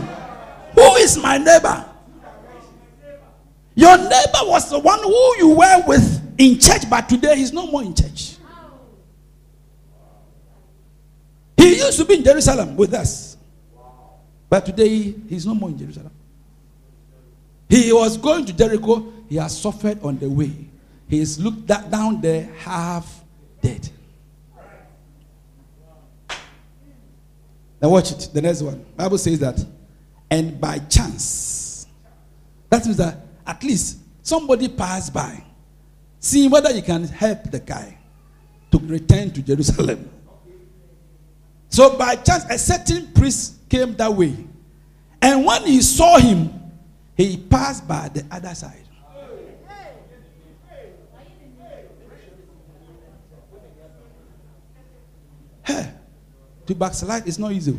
Who is my neighbor? Your neighbor was the one who you were with in church, but today he's no more in church. He used to be in Jerusalem with us, but today he's no more in Jerusalem. He was going to Jericho, he has suffered on the way. He is looked down there half dead. Now watch it. The next one. Bible says that, and by chance, that means that at least somebody passed by, seeing whether you can help the guy to return to Jerusalem. So by chance, a certain priest came that way, and when he saw him, he passed by the other side. Hey, to backslide is not easy.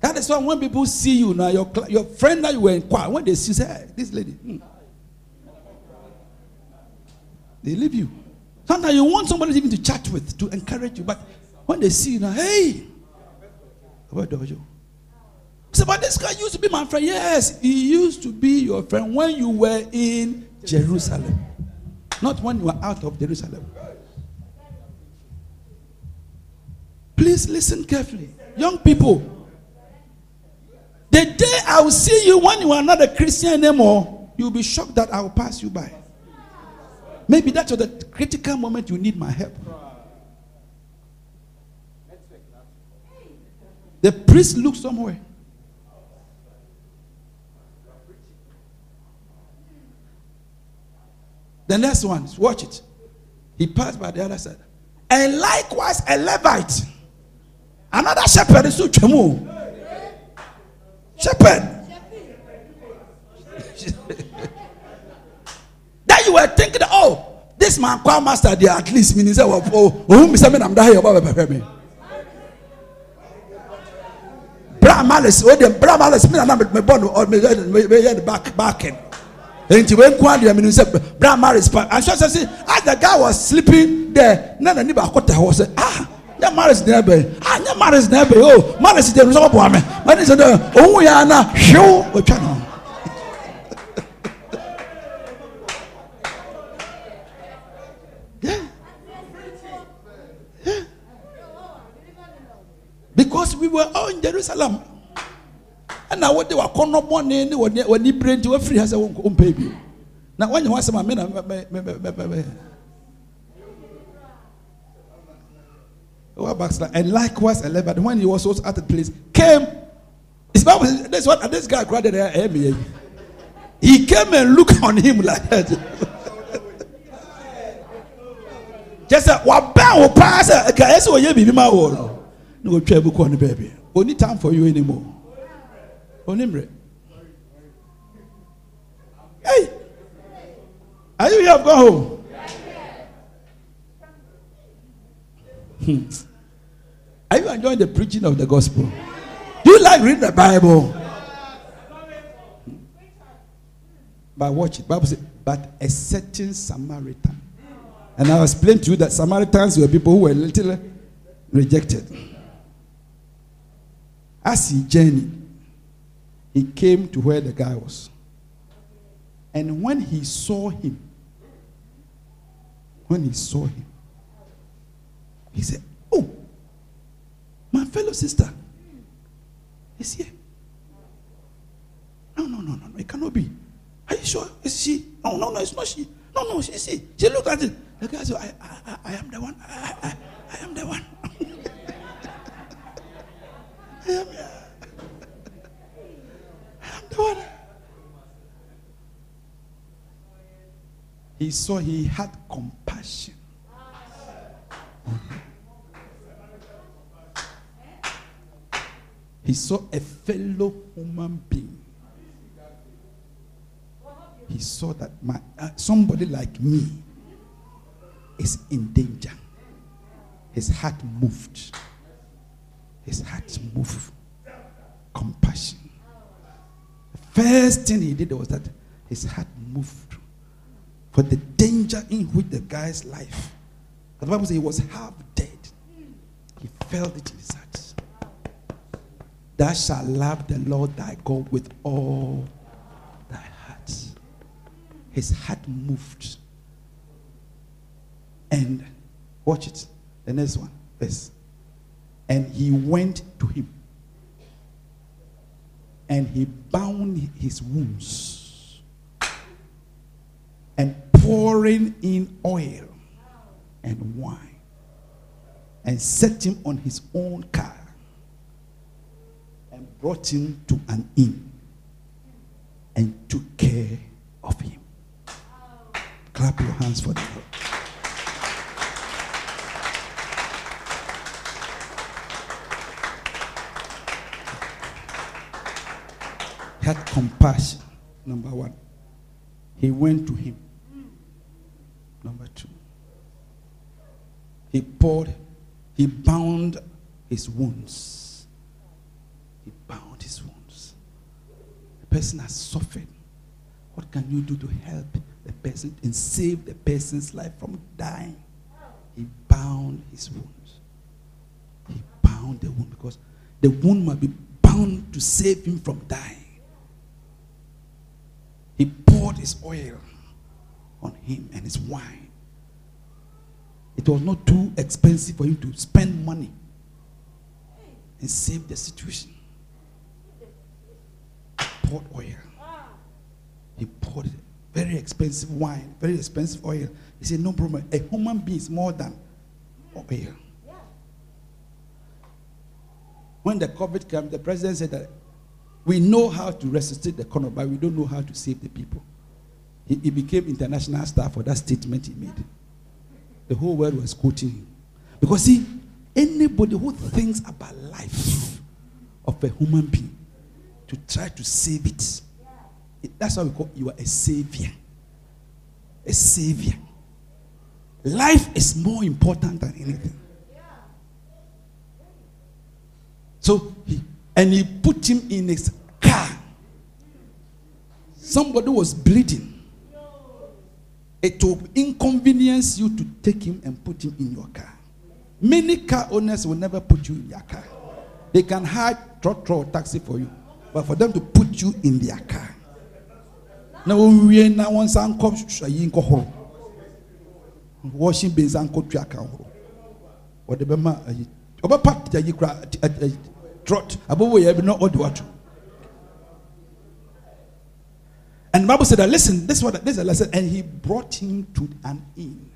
That is why when people see you now, your, your friend that you were in choir, when they see, say, hey, this lady, hmm. they leave you. Sometimes you want somebody even to chat with, to encourage you, but when they see you now, hey, where do you? Say, but this guy used to be my friend. Yes, he used to be your friend when you were in Jerusalem, not when you were out of Jerusalem. Please listen carefully. Young people, the day I will see you when you are not a Christian anymore, you'll be shocked that I will pass you by. Maybe that's the critical moment you need my help. The priest looks somewhere. The next one, watch it. He passed by the other side. And likewise, a Levite. Another shepherd is Uchemu. Shepherd. <laughs> that you were thinking, that, oh, this man, choir master, there at least means, oh, oh, oh, Mr. I'm dying about me. Bra malice, oh, the bra malice, me and me born or me me back backing. Nti wey nkwa deɛ menu sɛ bra maris pa asɔ sɛ si as the guy was sleeping there na na ni baako ta hɔ sɛ ah nyɛ maris na ɛbɛ ah nyɛ maris na ɛbɛ o maris deɛ nusɔn bɔ ame mɛni sɛ dɛ ohun ya na hwiw otwa no. Yeah. Yeah. Because we were all in Jerusalem. ɛna wode wakɔnɔ bɔne ne wɔne wɔne bere nti wafiri ha sɛ wo mpɛ bi na wanyɛ ho asɛm a me na mɛbɛbɛ And likewise, a Levite, when he was also at the place, came. His Bible says, this what this guy cried there. He came and looked on him like that. <laughs> Just say, what bang will pass? Okay, so you be my word. No trouble, corner baby. Only time for you anymore. Onimre. Hey, are you here? I've home. Hmm. Are you enjoying the preaching of the gospel? Do you like reading the Bible? But watch it. Bible says, but a certain Samaritan. And I explained to you that Samaritans were people who were little rejected. As he journeyed, he came to where the guy was. And when he saw him, when he saw him, he said, Oh, my fellow sister is here. No, no, no, no, no, it cannot be. Are you sure? Is she? No, no, no, it's not she. No, no, she, she. She looked at it. The guy said, I, I, I, I am the one. I, I, I am the one. <laughs> I am, I am the one. He saw he had compassion. He saw a fellow human being. He saw that my, uh, somebody like me is in danger. His heart moved. His heart moved. Compassion. The first thing he did was that his heart moved for the danger in which the guy's life. The Bible says he was half dead. He felt it in his heart. Thou shalt love the Lord thy God with all thy heart. His heart moved. And watch it. The next one. Verse. And he went to him. And he bound his wounds. And pouring in oil and wine. And set him on his own car. Brought him to an inn. And took care of him. Clap your hands for the Lord. Had compassion. Number one. He went to him. Number two. He poured, he bound his wounds. Bound his wounds. The person has suffered. What can you do to help the person and save the person's life from dying? He bound his wounds. He bound the wound because the wound must be bound to save him from dying. He poured his oil on him and his wine. It was not too expensive for him to spend money and save the situation. Poured oil. He poured. Very expensive wine, very expensive oil. He said, No problem. A human being is more than oil. When the COVID came, the president said that we know how to resuscitate the economy, but we don't know how to save the people. He, he became international star for that statement he made. The whole world was quoting him. Because see, anybody who thinks about life of a human being to try to save it, that's why we call you are a savior. A savior. Life is more important than anything. So he and he put him in his car. Somebody was bleeding. It will inconvenience you to take him and put him in your car. Many car owners will never put you in their car. They can hire truck or taxi for you, but for them to put you in their car. Now we na one san come yi nkɔ horo. Washing bins and nkɔ tua ka horo. Wɔde bɛ ma ayi. Ɔbɛpa ayi kura ayi trot abobo yɛ bi na ɔde wato. And the Bible said listen, this is what this is a lesson, and he brought him to an inn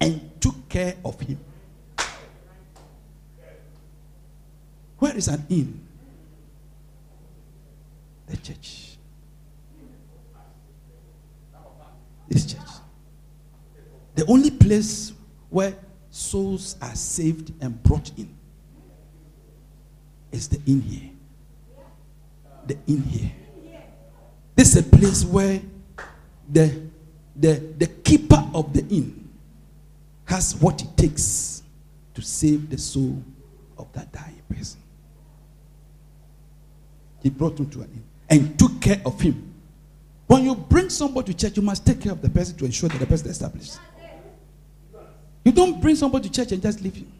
and took care of him. Where is an inn? The church. This church. The only place where souls are saved and brought in is the inn here. The inn here. This is a place where the, the, the keeper of the inn has what it takes to save the soul of that dying person. He brought him to an inn and took care of him. When you bring somebody to church, you must take care of the person to ensure that the person is established. You don't bring somebody to church and just leave him.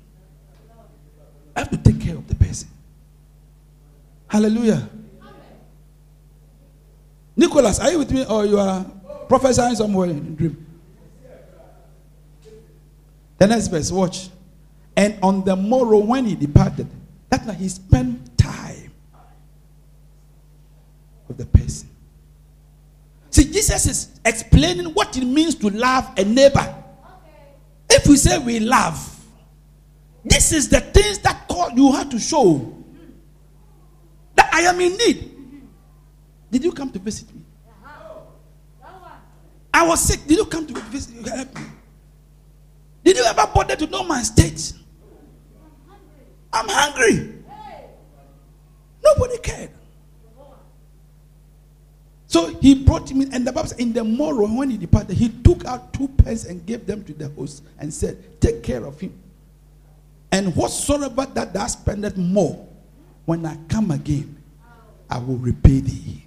I have to take care of the person. Hallelujah. Nicholas, are you with me or you are prophesying somewhere in a dream? The next verse, watch. And on the morrow when he departed, that night he spent time with the person. See, Jesus is explaining what it means to love a neighbor. If we say we love, this is the things that you have to show that I am in need. Did you come to visit me? I was sick. Did you come to visit me? Help me. Did you ever bother to know my state? I'm hungry. Nobody cared. So he brought him in, and the Bible says, in the morrow when he departed, he took out two pence and gave them to the host and said, Take care of him. And whatsoever that thou spendest more, when I come again, I will repay thee.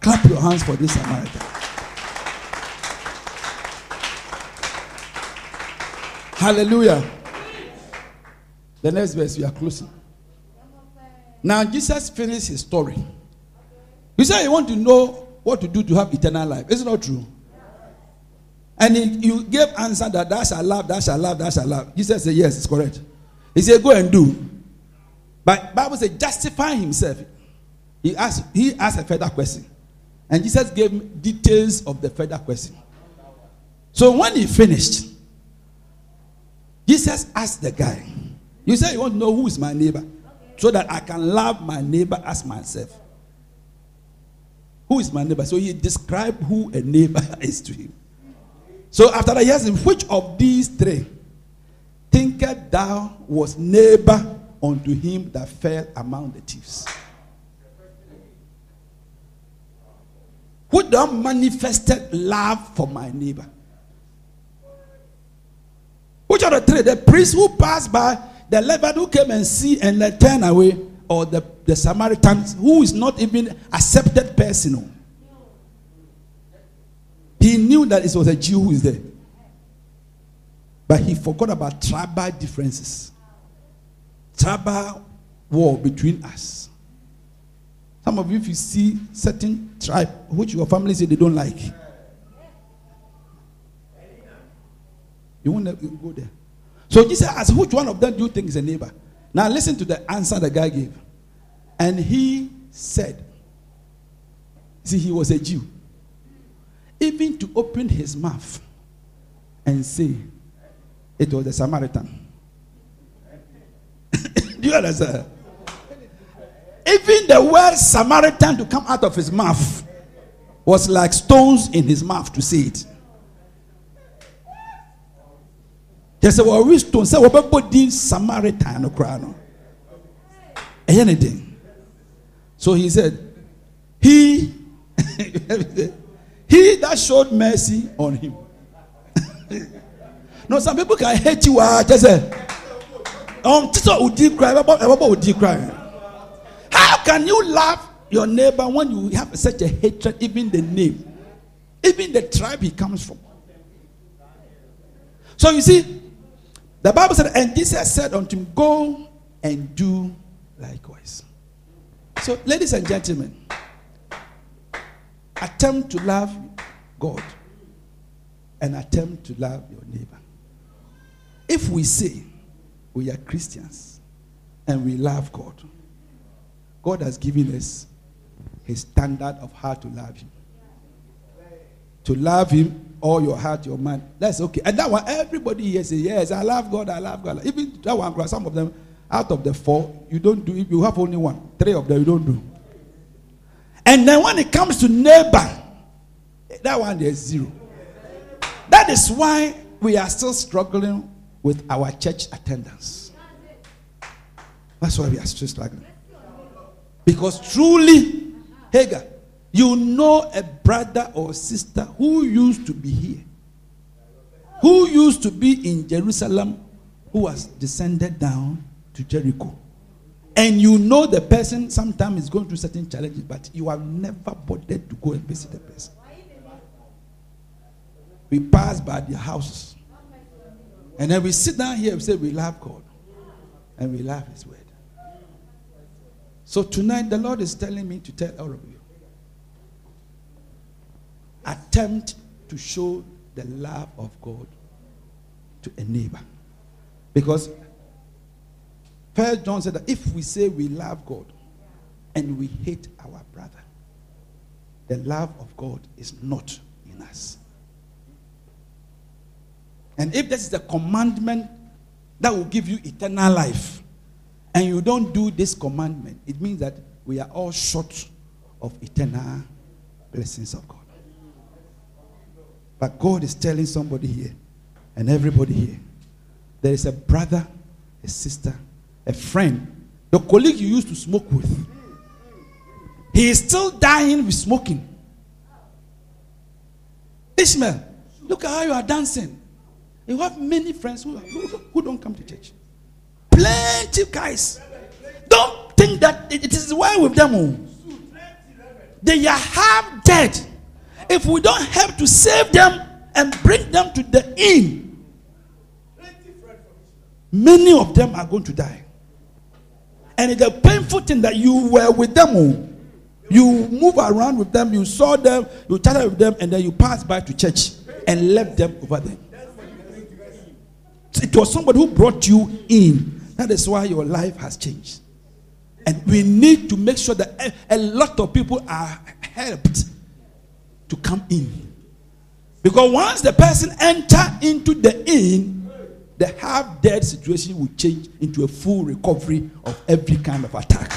Clap your hands for this Samaritan. Hallelujah. The next verse, we are closing. Now, Jesus finished his story. You say you want to know what to do to have eternal life. Is it not true? And he, you gave answer that thou shalt love, thou shalt love, thou shalt love. Jesus said, Yes, it's correct. He said, Go and do. But Bible says, justify himself. He asked, he asked a further question. And Jesus gave details of the further question. So when he finished, Jesus asked the guy, You say you want to know who is my neighbor, so that I can love my neighbor as myself. Who is my neighbor? So he described who a neighbor <laughs> is to him. So after that, he asked him, Which of these three thinkest thou was neighbor unto him that fell among the thieves? Who thou manifested love for my neighbor? Which of the three? The priest who passed by, the Levite who came and see and let turn away, or the, the Samaritan who is not even accepted person. Oh. He knew that it was a Jew who is there. But he forgot about tribal differences. Tribal war between us. Some of you, if you see certain tribe which your family say they don't like, you won't go there. So Jesus asked, which one of them do you think is a neighbor? Now listen to the answer the guy gave. And he said, see, he was a Jew. Even to open his mouth and say, it was a Samaritan. <laughs> do you understand? Even the word Samaritan to come out of his mouth was like stones in his mouth to say it. Said, Well, we stone say, Well, body Samaritan no crown. Anything. So he said, He <laughs> he that showed mercy on him. <laughs> no, some people can hate you. Uh, just say, um, udi cry. How can you love your neighbor when you have such a hatred, even the name, even the tribe he comes from? So you see, the Bible said, and Jesus said unto him, Go and do likewise. So, ladies and gentlemen, attempt to love God and attempt to love your neighbor. If we say we are Christians and we love God, God has given us his standard of how to love him. To love him all your heart, your mind. That's okay. And that one, everybody here say, Yes, I love God, I love God. Even that one, some of them, out of the four, you don't do it. You have only one. Three of them you don't do. And then when it comes to neighbor, that one there's zero. That is why we are still struggling with our church attendance. That's why we are still struggling. Because truly, Hagar, you know a brother or sister who used to be here, who used to be in Jerusalem, who was descended down to Jericho. And you know the person sometimes is going through certain challenges, but you have never bothered to go and visit the person. We pass by their houses. And then we sit down here and say, We love God. And we love His word. So tonight, the Lord is telling me to tell all of you attempt to show the love of God to a neighbor. Because First John said that if we say we love God and we hate our brother, the love of God is not in us. And if this is the commandment that will give you eternal life, and you don't do this commandment, it means that we are all short of eternal blessings of God. But God is telling somebody here and everybody here there is a brother, a sister, a friend, the colleague you used to smoke with. He is still dying with smoking. Ishmael, look at how you are dancing. You have many friends who, who, don't come to church. Plenty guys. Don't think that it is well with them. oh. They are half dead. If we don't help to save them and bring them to the inn, many of them are going to die. And it's a painful thing that you were with them. oh. You move around with them, you saw them, you chatted with them, and then you passed by to church and left them over there. It was somebody who brought you in. That is why your life has changed. And we need to make sure that a, a lot of people are helped to come in. Because once the person enter into the inn, the half dead situation will change into a full recovery of every kind of attack.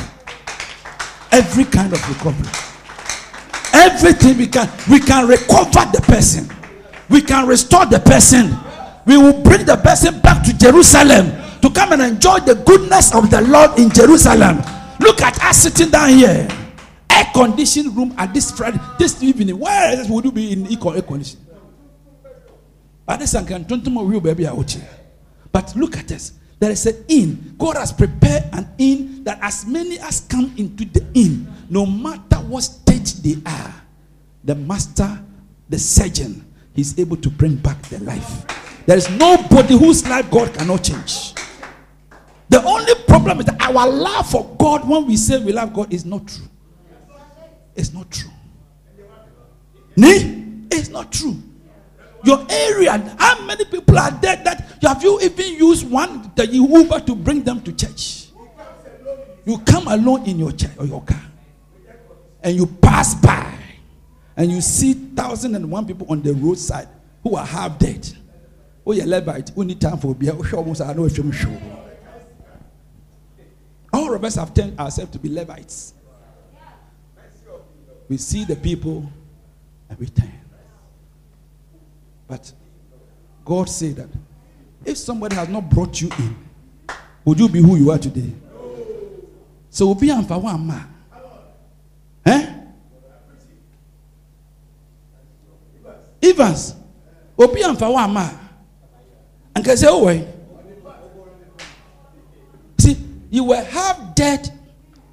Every kind of recovery. Everything we can we can recover the person. We can restore the person. We will bring the person back to Jerusalem to come and enjoy the goodness of the Lord in Jerusalem. Look at us sitting down here. Air conditioned room at this Friday, this evening. Where else would you be in air conditioning? But look at this. There is an inn. God has prepared an inn that as many as come into the inn, no matter what stage they are, the master, the surgeon, he's able to bring back their life. There is nobody whose life God cannot change. The only problem is that our love for God, when we say we love God, is not true. It's not true. Nee? It's not true. Your area, how many people are there that have you even used one the you Uber to bring them to church? You come alone in your or your car, and you pass by, and you see thousand and one people on the roadside who are half dead. Oh, yeah, Levite, we need time for beer. Oh, I know if you're sure. All of us have turned ourselves to be Levites. We see the people and we turn. But God said that if somebody has not brought you in, would you be who you are today? So be on for one man. Eh? Evans, obi amfa wa ama and can say, oh, wait. See, you were half dead.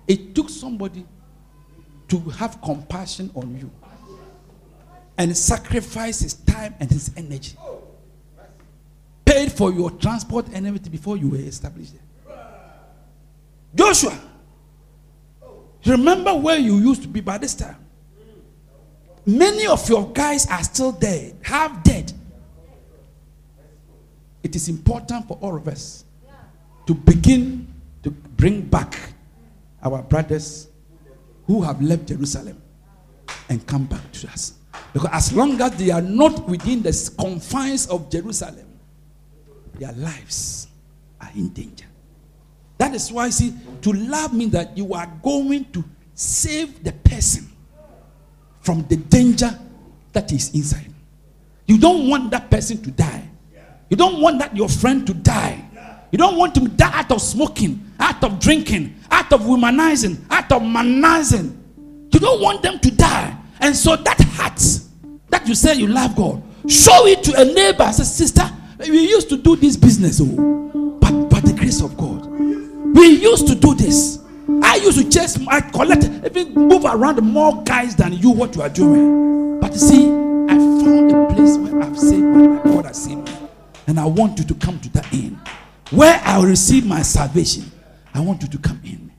It took somebody to have compassion on you and sacrifice his time and his energy. Paid for your transport and everything before you were established there. Joshua, remember where you used to be by this time. Many of your guys are still dead, half dead. It is important for all of us to begin to bring back our brothers who have left Jerusalem and come back to us. Because as long as they are not within the confines of Jerusalem, their lives are in danger. That is why, see, to love means that you are going to save the person from the danger that is inside. You don't want that person to die. You don't want that your friend to die. You don't want him to die out of smoking, out of drinking, out of womanizing, out of manizing. You don't want them to die. And so that heart that you say you love God, show it to a neighbor. Say, sister, we used to do this business, oh, but by the grace of God, we used to do this. I used to chase, I collect, even move around more guys than you what you are doing. But you see, I found a place where I've saved my. God has saved me. And I want you to come to that end where I will receive my salvation. I want you to come in.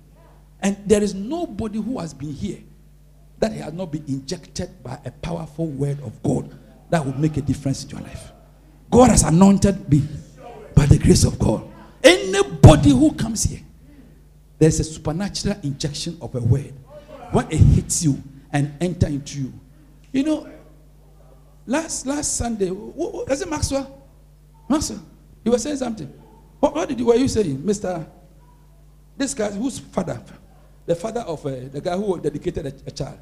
And there is nobody who has been here that has not been injected by a powerful word of God that will make a difference in your life. God has anointed me by the grace of God. Anybody who comes here, there's a supernatural injection of a word. When it hits you and enter into you. You know, last last Sunday, was it Maxwell? Maxwell, you were saying something. What, what did you, were you saying, Mister? This guy, whose father? The father of uh, the guy who dedicated a, a child.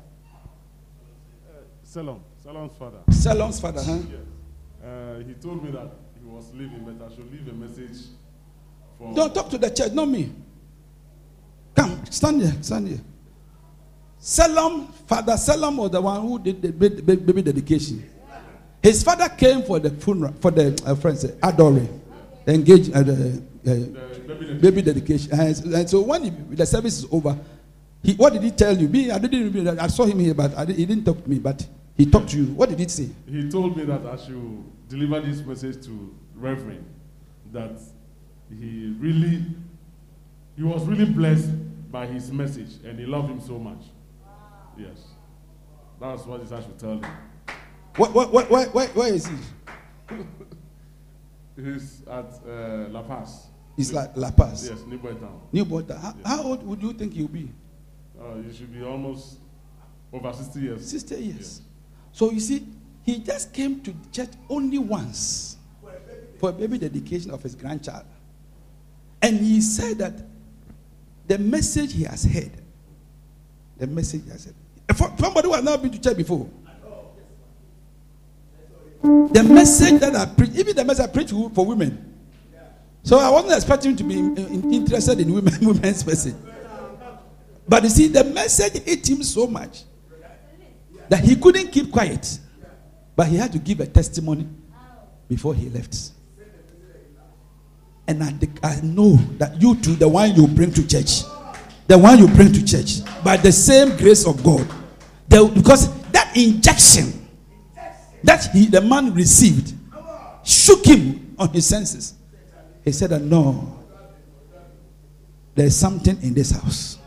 Salom, Salom's father. Salom's father, huh? Yes. Uh, he told me that he was leaving, but I should leave a message for. Don't talk to the church, not me. Come, stand here, stand here. Salom, father Salom was the one who did the ba- ba- baby dedication. His father came for the funeral, for the uh, friends, uh, Adore, the engage, uh, the, uh, The baby dedication. And, and so when he, the service is over, he, what did he tell you? Me, I didn't. I saw him here, but I, di- he didn't talk to me. But he talked to you. What did he say? He told me that I should deliver this message to Reverend, that he really, he was really blessed by his message, and he loved him so much. Yes, that's what I should tell him. What, what, what, where, where, where is he? <laughs> He's at uh, La Paz. It's like La Paz, Yes, Nii Boi Town. New Border. How, how old would you think he'll be? Uh, you should be almost over 60 years. 60 years. So you see, he just came to church only once for a baby dedication of his grandchild. And he said that the message he has heard, the message he has heard, for somebody who has not been to church before, the message that I preach, even the message I preach for women. So I wasn't expecting to be in- in- interested in women, <laughs> women's message. But you see, the message hit him so much that he couldn't keep quiet. But he had to give a testimony before he left. And I, I know that you too, the one you bring to church, the one you bring to church, by the same grace of God, the, because that injection that he, the man received shook him on his senses. He said that no, there's something in this house.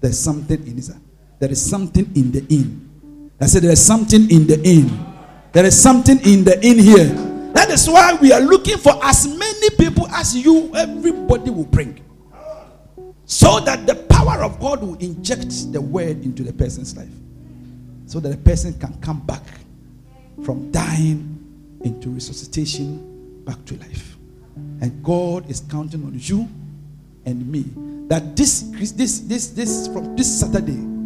There's something in this. There is something in the inn. I said there's something in the inn. There is something in the inn here. That is why we are looking for as many people as you, everybody will bring. So that the power of God will inject the word into the person's life. So that the person can come back from dying into resuscitation back to life. And God is counting on you and me. That this this this this from this Saturday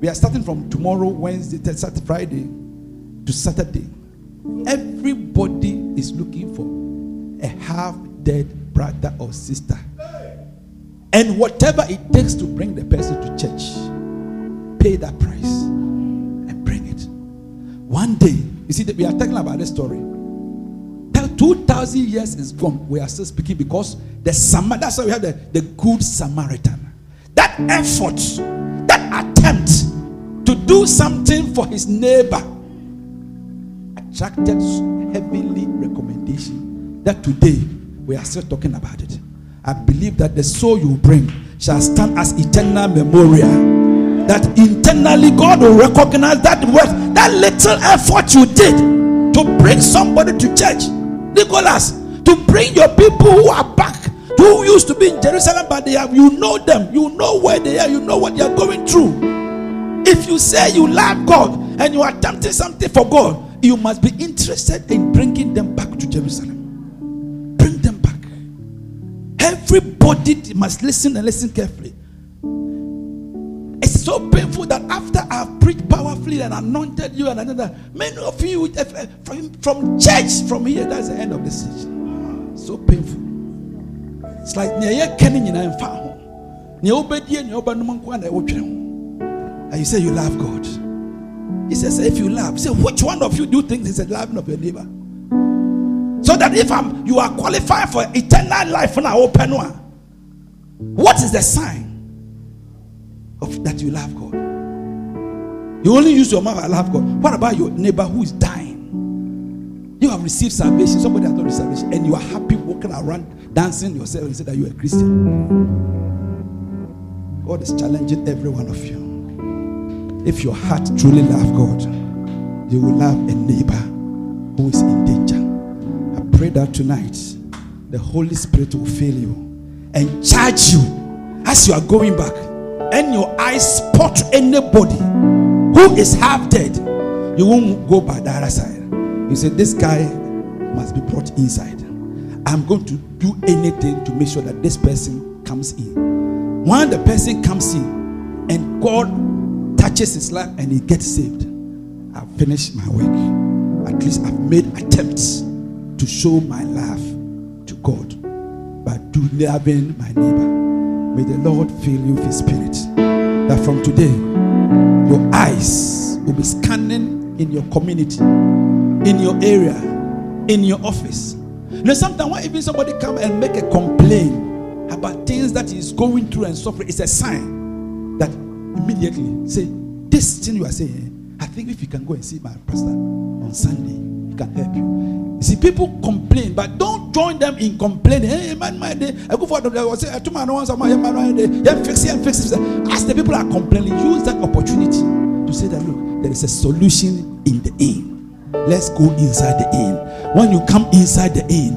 we are starting from tomorrow Wednesday Thursday, Friday to Saturday. Everybody is looking for a half dead brother or sister. And whatever it takes to bring the person to church pay that price and bring it. One day you see we are talking about this story 2000 years is gone. We are still speaking because the Samar that's why we have the, the good samaritan. That effort that attempt to do something for his neighbor attracted heavenly recommendation that today we are still talking about it. I believe that the soul you bring shall stand as eternal memorial. That internally god will recognize that work that little effort you did to bring somebody to church nicholas to bring your people who are back who used to be in jerusalem but they have you know them you know where they are you know what they are going through if you say you love God and you are attempting something for God, you must be interested in bringing them back to Jerusalem. Bring them back. Everybody must listen and listen carefully. So painful that after I've preached powerfully and anointed you and another, many of you eh, from, from church from here, that's the end of the stage. So painful. It's like near kenny in a farm. Near obedi and your banum and and you say you love God. He says, if you love, said, which one of you do you think is a loving of your neighbor? So that if I'm you are qualified for eternal life when I open one, what is the sign of that you love God? You only use your mouth, I love God. What about your neighbor who is dying? You have received salvation, somebody has not received salvation, and you are happy walking around dancing yourself and say that you are a Christian. God is challenging every one of you. If your heart truly love God, you will love a neighbor who is in danger. I pray that tonight the Holy Spirit will fill you and charge you as you are going back, and your eyes spot anybody who is half dead. You won't go by the other side. You say, This guy must be brought inside. I'm going to do anything to make sure that this person comes in. When the person comes in and God touches his life and he gets saved, I've finished my work. At least I've made attempts to show my love to God by loving my neighbor. May the Lord fill you with his spirit. That from today, your eyes will be scanning in your community, in your area, in your office. Know, sometimes when even somebody come and make a complaint about things that he's going through and suffering, it's a sign that immediately say, This thing you are saying, I think if you can go and see my pastor on Sunday, he can help you. See, people complain, but don't join them in complaining. Hey, man, my day. I go for the was saying, two man once, man, man, day. Yeah, fix it fix it. As the people are complaining, use that opportunity to say that look, there is a solution in the inn. Let's go inside the inn. When you come inside the inn,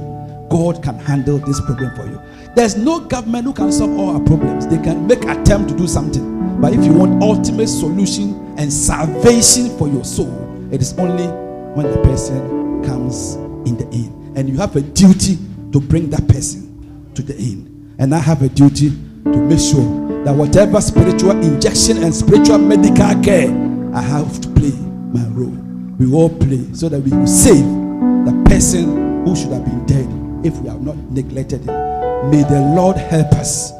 God can handle this problem for you. There's no government who can solve all our problems. They can make attempt to do something. But if you want ultimate solution and salvation for your soul, it is only when the person comes in the end. And you have a duty to bring that person to the end. And I have a duty to make sure that whatever spiritual injection and spiritual medical care, I have to play my role. We all play so that we save the person who should have been dead if we have not neglected him. May the Lord help us.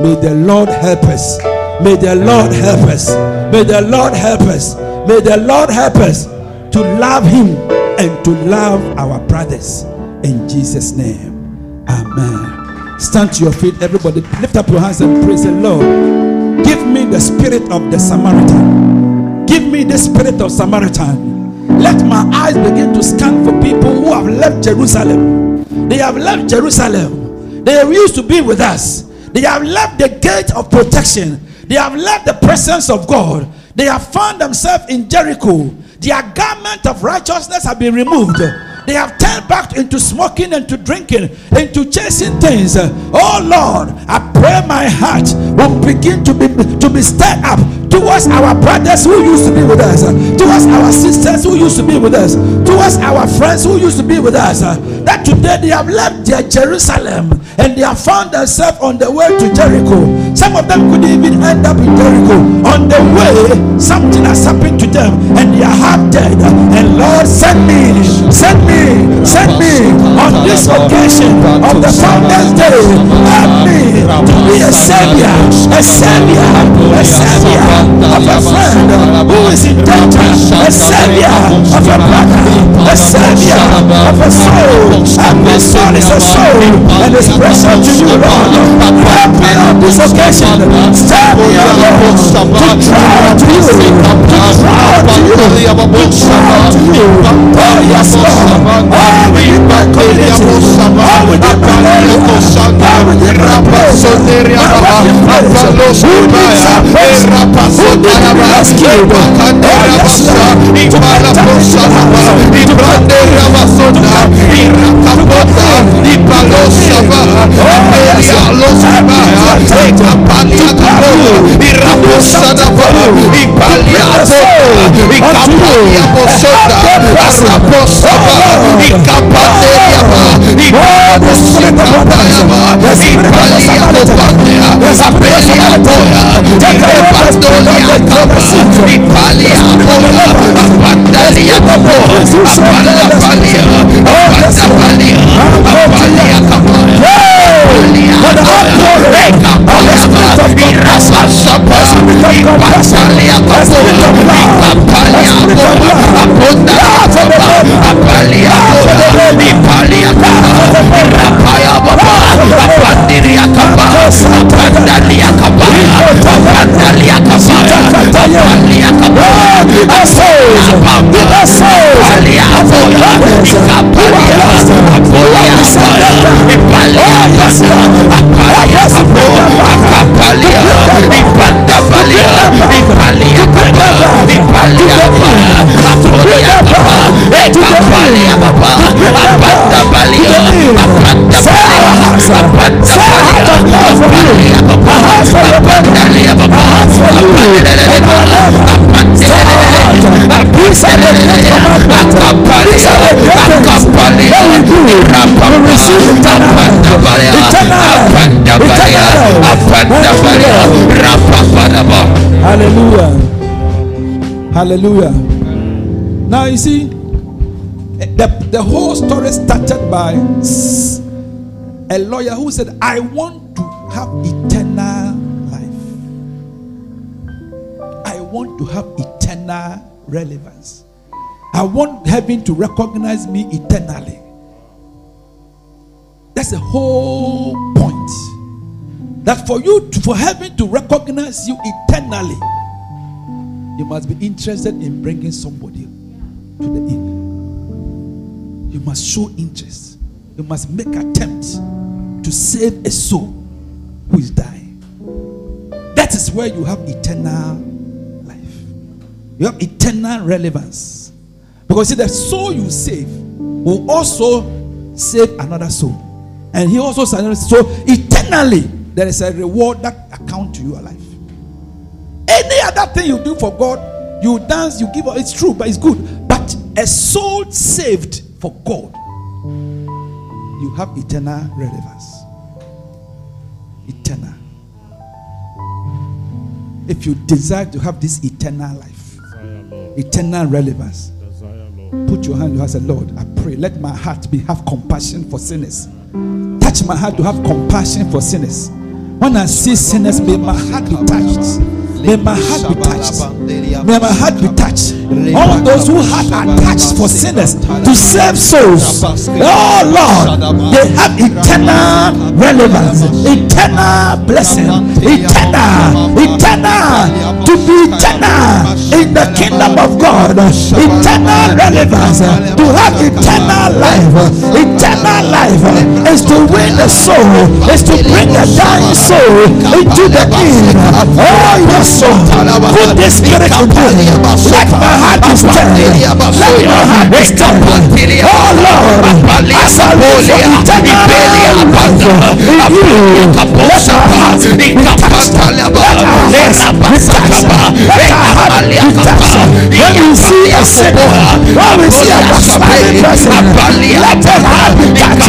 May the Lord help us. May the Lord help us. May the Lord help us. May the Lord help us to love him and to love our brothers. In Jesus' name. Amen. Stand to your feet, everybody. Lift up your hands and praise the Lord. Give me the spirit of the Samaritan. Give me the spirit of Samaritan. Let my eyes begin to scan for people who have left Jerusalem. They have left Jerusalem. They used to be with us. They have left the gate of protection. They have left the presence of God. They have found themselves in Jericho. Their garment of righteousness have been removed. They have turned back into smoking and to drinking, into chasing things. Oh Lord, I pray my heart will begin to be to be stirred up towards our brothers who used to be with us, towards our sisters who used to be with us, towards our friends who used to be with us. That today they have left their Jerusalem and they have found themselves on the way to Jericho. Some of them could even end up in Jericho. On the way, something has happened to them and they are half dead. And Lord, send me, send me, send me on this occasion of the Founders Day. Help me be a savior, a savior, a savior of a friend who is in danger, a savior of a brother, a savior of a soul. And this soul is a soul and is precious to you, Lord. Help me on this occasion. Stand me, O Lord, to draw to you, to draw to you, to draw to you. Oh, yes, Lord. Oh, within my community, oh, oh, within my place, oh, my place, who needs a place, who needs to be rescued. Oh, yes, Lord, to enter into the house, to come to you, to come to you, to go to you, Oh, yes, Lord, help me to attain to love you, to do something for you, to bring the soul unto you, and help them person. Oh, the of the spirit of the spirit of the spirit of the spirit of the! For the the the the for for for Abundantly above, abundantly above, abundantly above, abundantly above. Hallelujah. Hallelujah. Now you see, the, the whole story started by a lawyer who said, I want to have eternal life. I want to have eternal relevance. I want heaven to recognize me eternally. That's the whole point. That for you, to, for heaven to recognize you eternally, you must be interested in bringing somebody to the inn. You must show interest. You must make attempts to save a soul who is dying. That is where you have eternal. You have eternal relevance. Because see, the soul you save will also save another soul. And he also so eternally, there is a reward that account to your life. Any other thing you do for God, you dance, you give, up, it's true, but it's good. But a soul saved for God, you have eternal relevance. Eternal. If you desire to have this eternal life. Eternal relevance, put your hand your heart and Lord, I pray, let my heart be have compassion for sinners. Touch my heart to have compassion for sinners. When I see sinners, may my heart be touched. May my heart be touched. May my heart be touched. All those who heart are touched for sinners to save souls. Oh Lord, they have eternal relevance, eternal blessing, eternal, eternal, to be eternal in the kingdom of God, eternal relevance, to have eternal life. Eternal life is to win a soul, is to bring a dying soul into the kingdom. Oh, yes, Put this spirit me. Let my heart be stirred. Let your heart be stirred. Oh, Lord, as I live for eternal life in you, let our hearts be touched. Let our hearts be touched. Let our heart be touched. When we see a sinner, when we see a backsliding person, let the heart be touched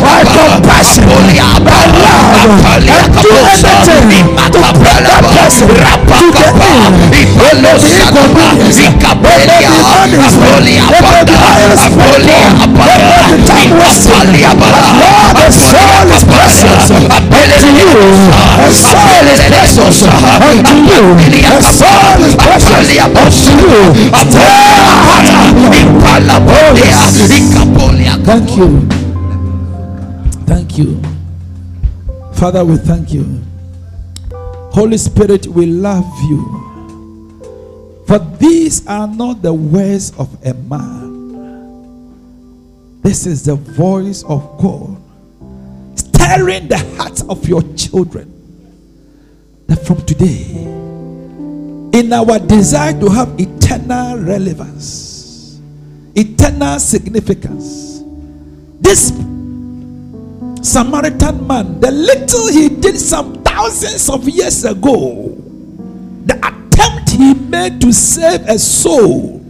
by compassion, by love, and do anything to bring that person to the end. It may be inconvenience, it may be honest, it may be highest level, it may be time wasting. But Lord, the soul is precious unto you. The soul is precious unto you. The soul is precious unto you. Stay yes. Thank you. Thank you. Father, we thank you. Holy Spirit, we love you. For these are not the words of a man, this is the voice of God stirring the hearts of your children. That from today, in our desire to have eternal relevance, eternal significance, this Samaritan man, the little he did some thousands of years ago, the attempt he made to save a soul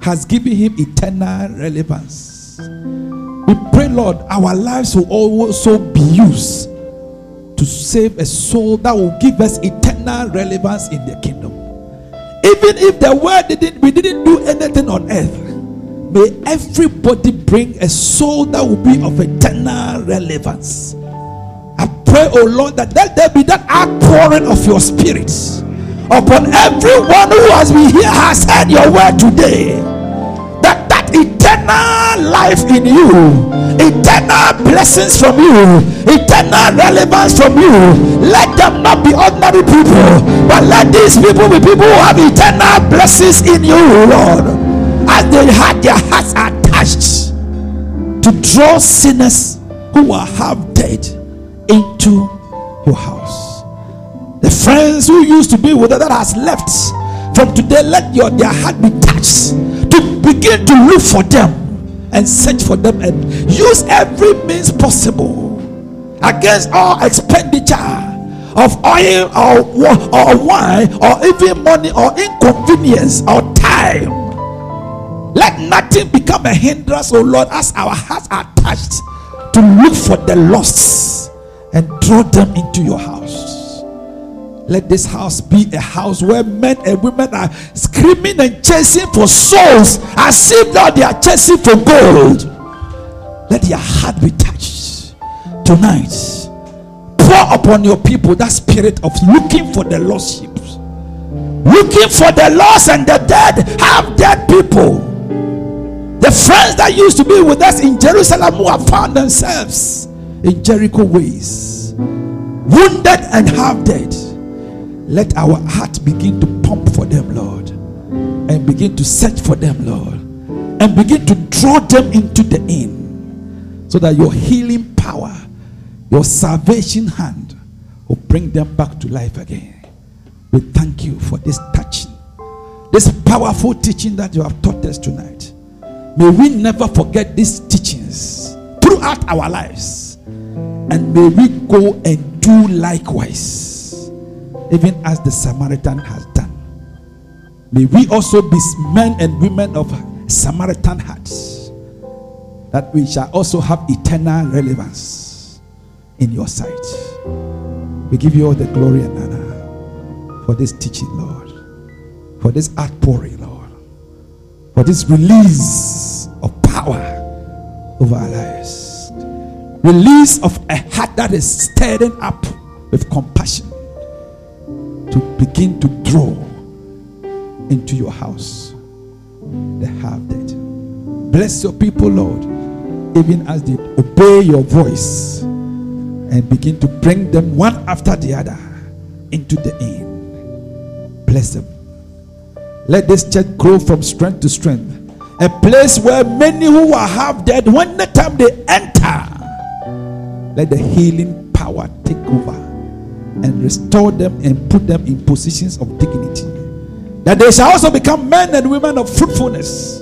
has given him eternal relevance. We pray, Lord, our lives will also be used to save a soul that will give us eternal relevance in the kingdom. Even if the word didn't, we didn't do anything on earth, may everybody bring a soul that will be of eternal relevance. I pray, oh Lord, that there be that outpouring of your spirit upon everyone who has been here, has heard your word today. That that eternal life in you, eternal blessings from you, eternal relevance from you, let them not be ordinary people, but let these people be people who have eternal blessings in you, Lord as they had their hearts attached to draw sinners who are half dead into your house. The friends who used to be with that has left from today, let your their heart be touched to begin to look for them and search for them and use every means possible against all expenditure of oil or, or wine or even money or inconvenience or time. Let nothing become a hindrance, oh Lord, as our hearts are touched to look for the lost and draw them into your house. Let this house be a house where men and women are screaming and chasing for souls as if now they are chasing for gold. Let your heart be touched tonight. Pour upon your people that spirit of looking for the lost sheep, looking for the lost and the dead. Have dead people. The friends that used to be with us in Jerusalem who have found themselves in Jericho ways, wounded and half dead. Let our heart begin to pump for them, Lord, and begin to search for them, Lord, and begin to draw them into the inn so that your healing power, your salvation hand will bring them back to life again. We thank you for this touching, this powerful teaching that you have taught us tonight. May we never forget these teachings throughout our lives. And may we go and do likewise, even as the Samaritan has done. May we also be men and women of Samaritan hearts, that we shall also have eternal relevance in your sight. We give you all the glory and honor for this teaching, Lord, for this outpouring, Lord for this release of power over our lives. Release of a heart that is stirring up with compassion to begin to draw into your house the half dead. Bless your people, Lord, even as they obey your voice and begin to bring them one after the other into the inn. Bless them. Let this church grow from strength to strength. A place where many who are half dead, when the time they enter, let the healing power take over and restore them and put them in positions of dignity. That they shall also become men and women of fruitfulness,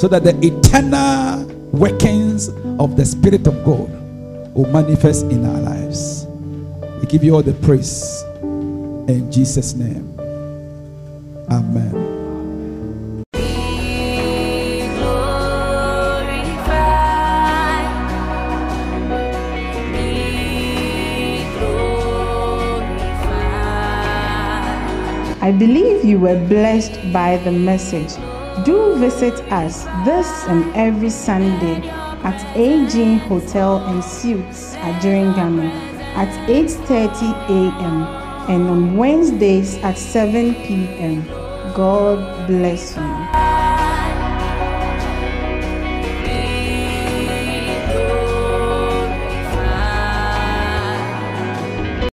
so that the eternal workings of the Spirit of God will manifest in our lives. We give you all the praise in Jesus' name. Amen. I believe you were blessed by the message. Do visit us this and every Sunday at AG Hotel and Suites at Ghana at 8:30 a.m. and on Wednesdays at 7 p.m. God bless you.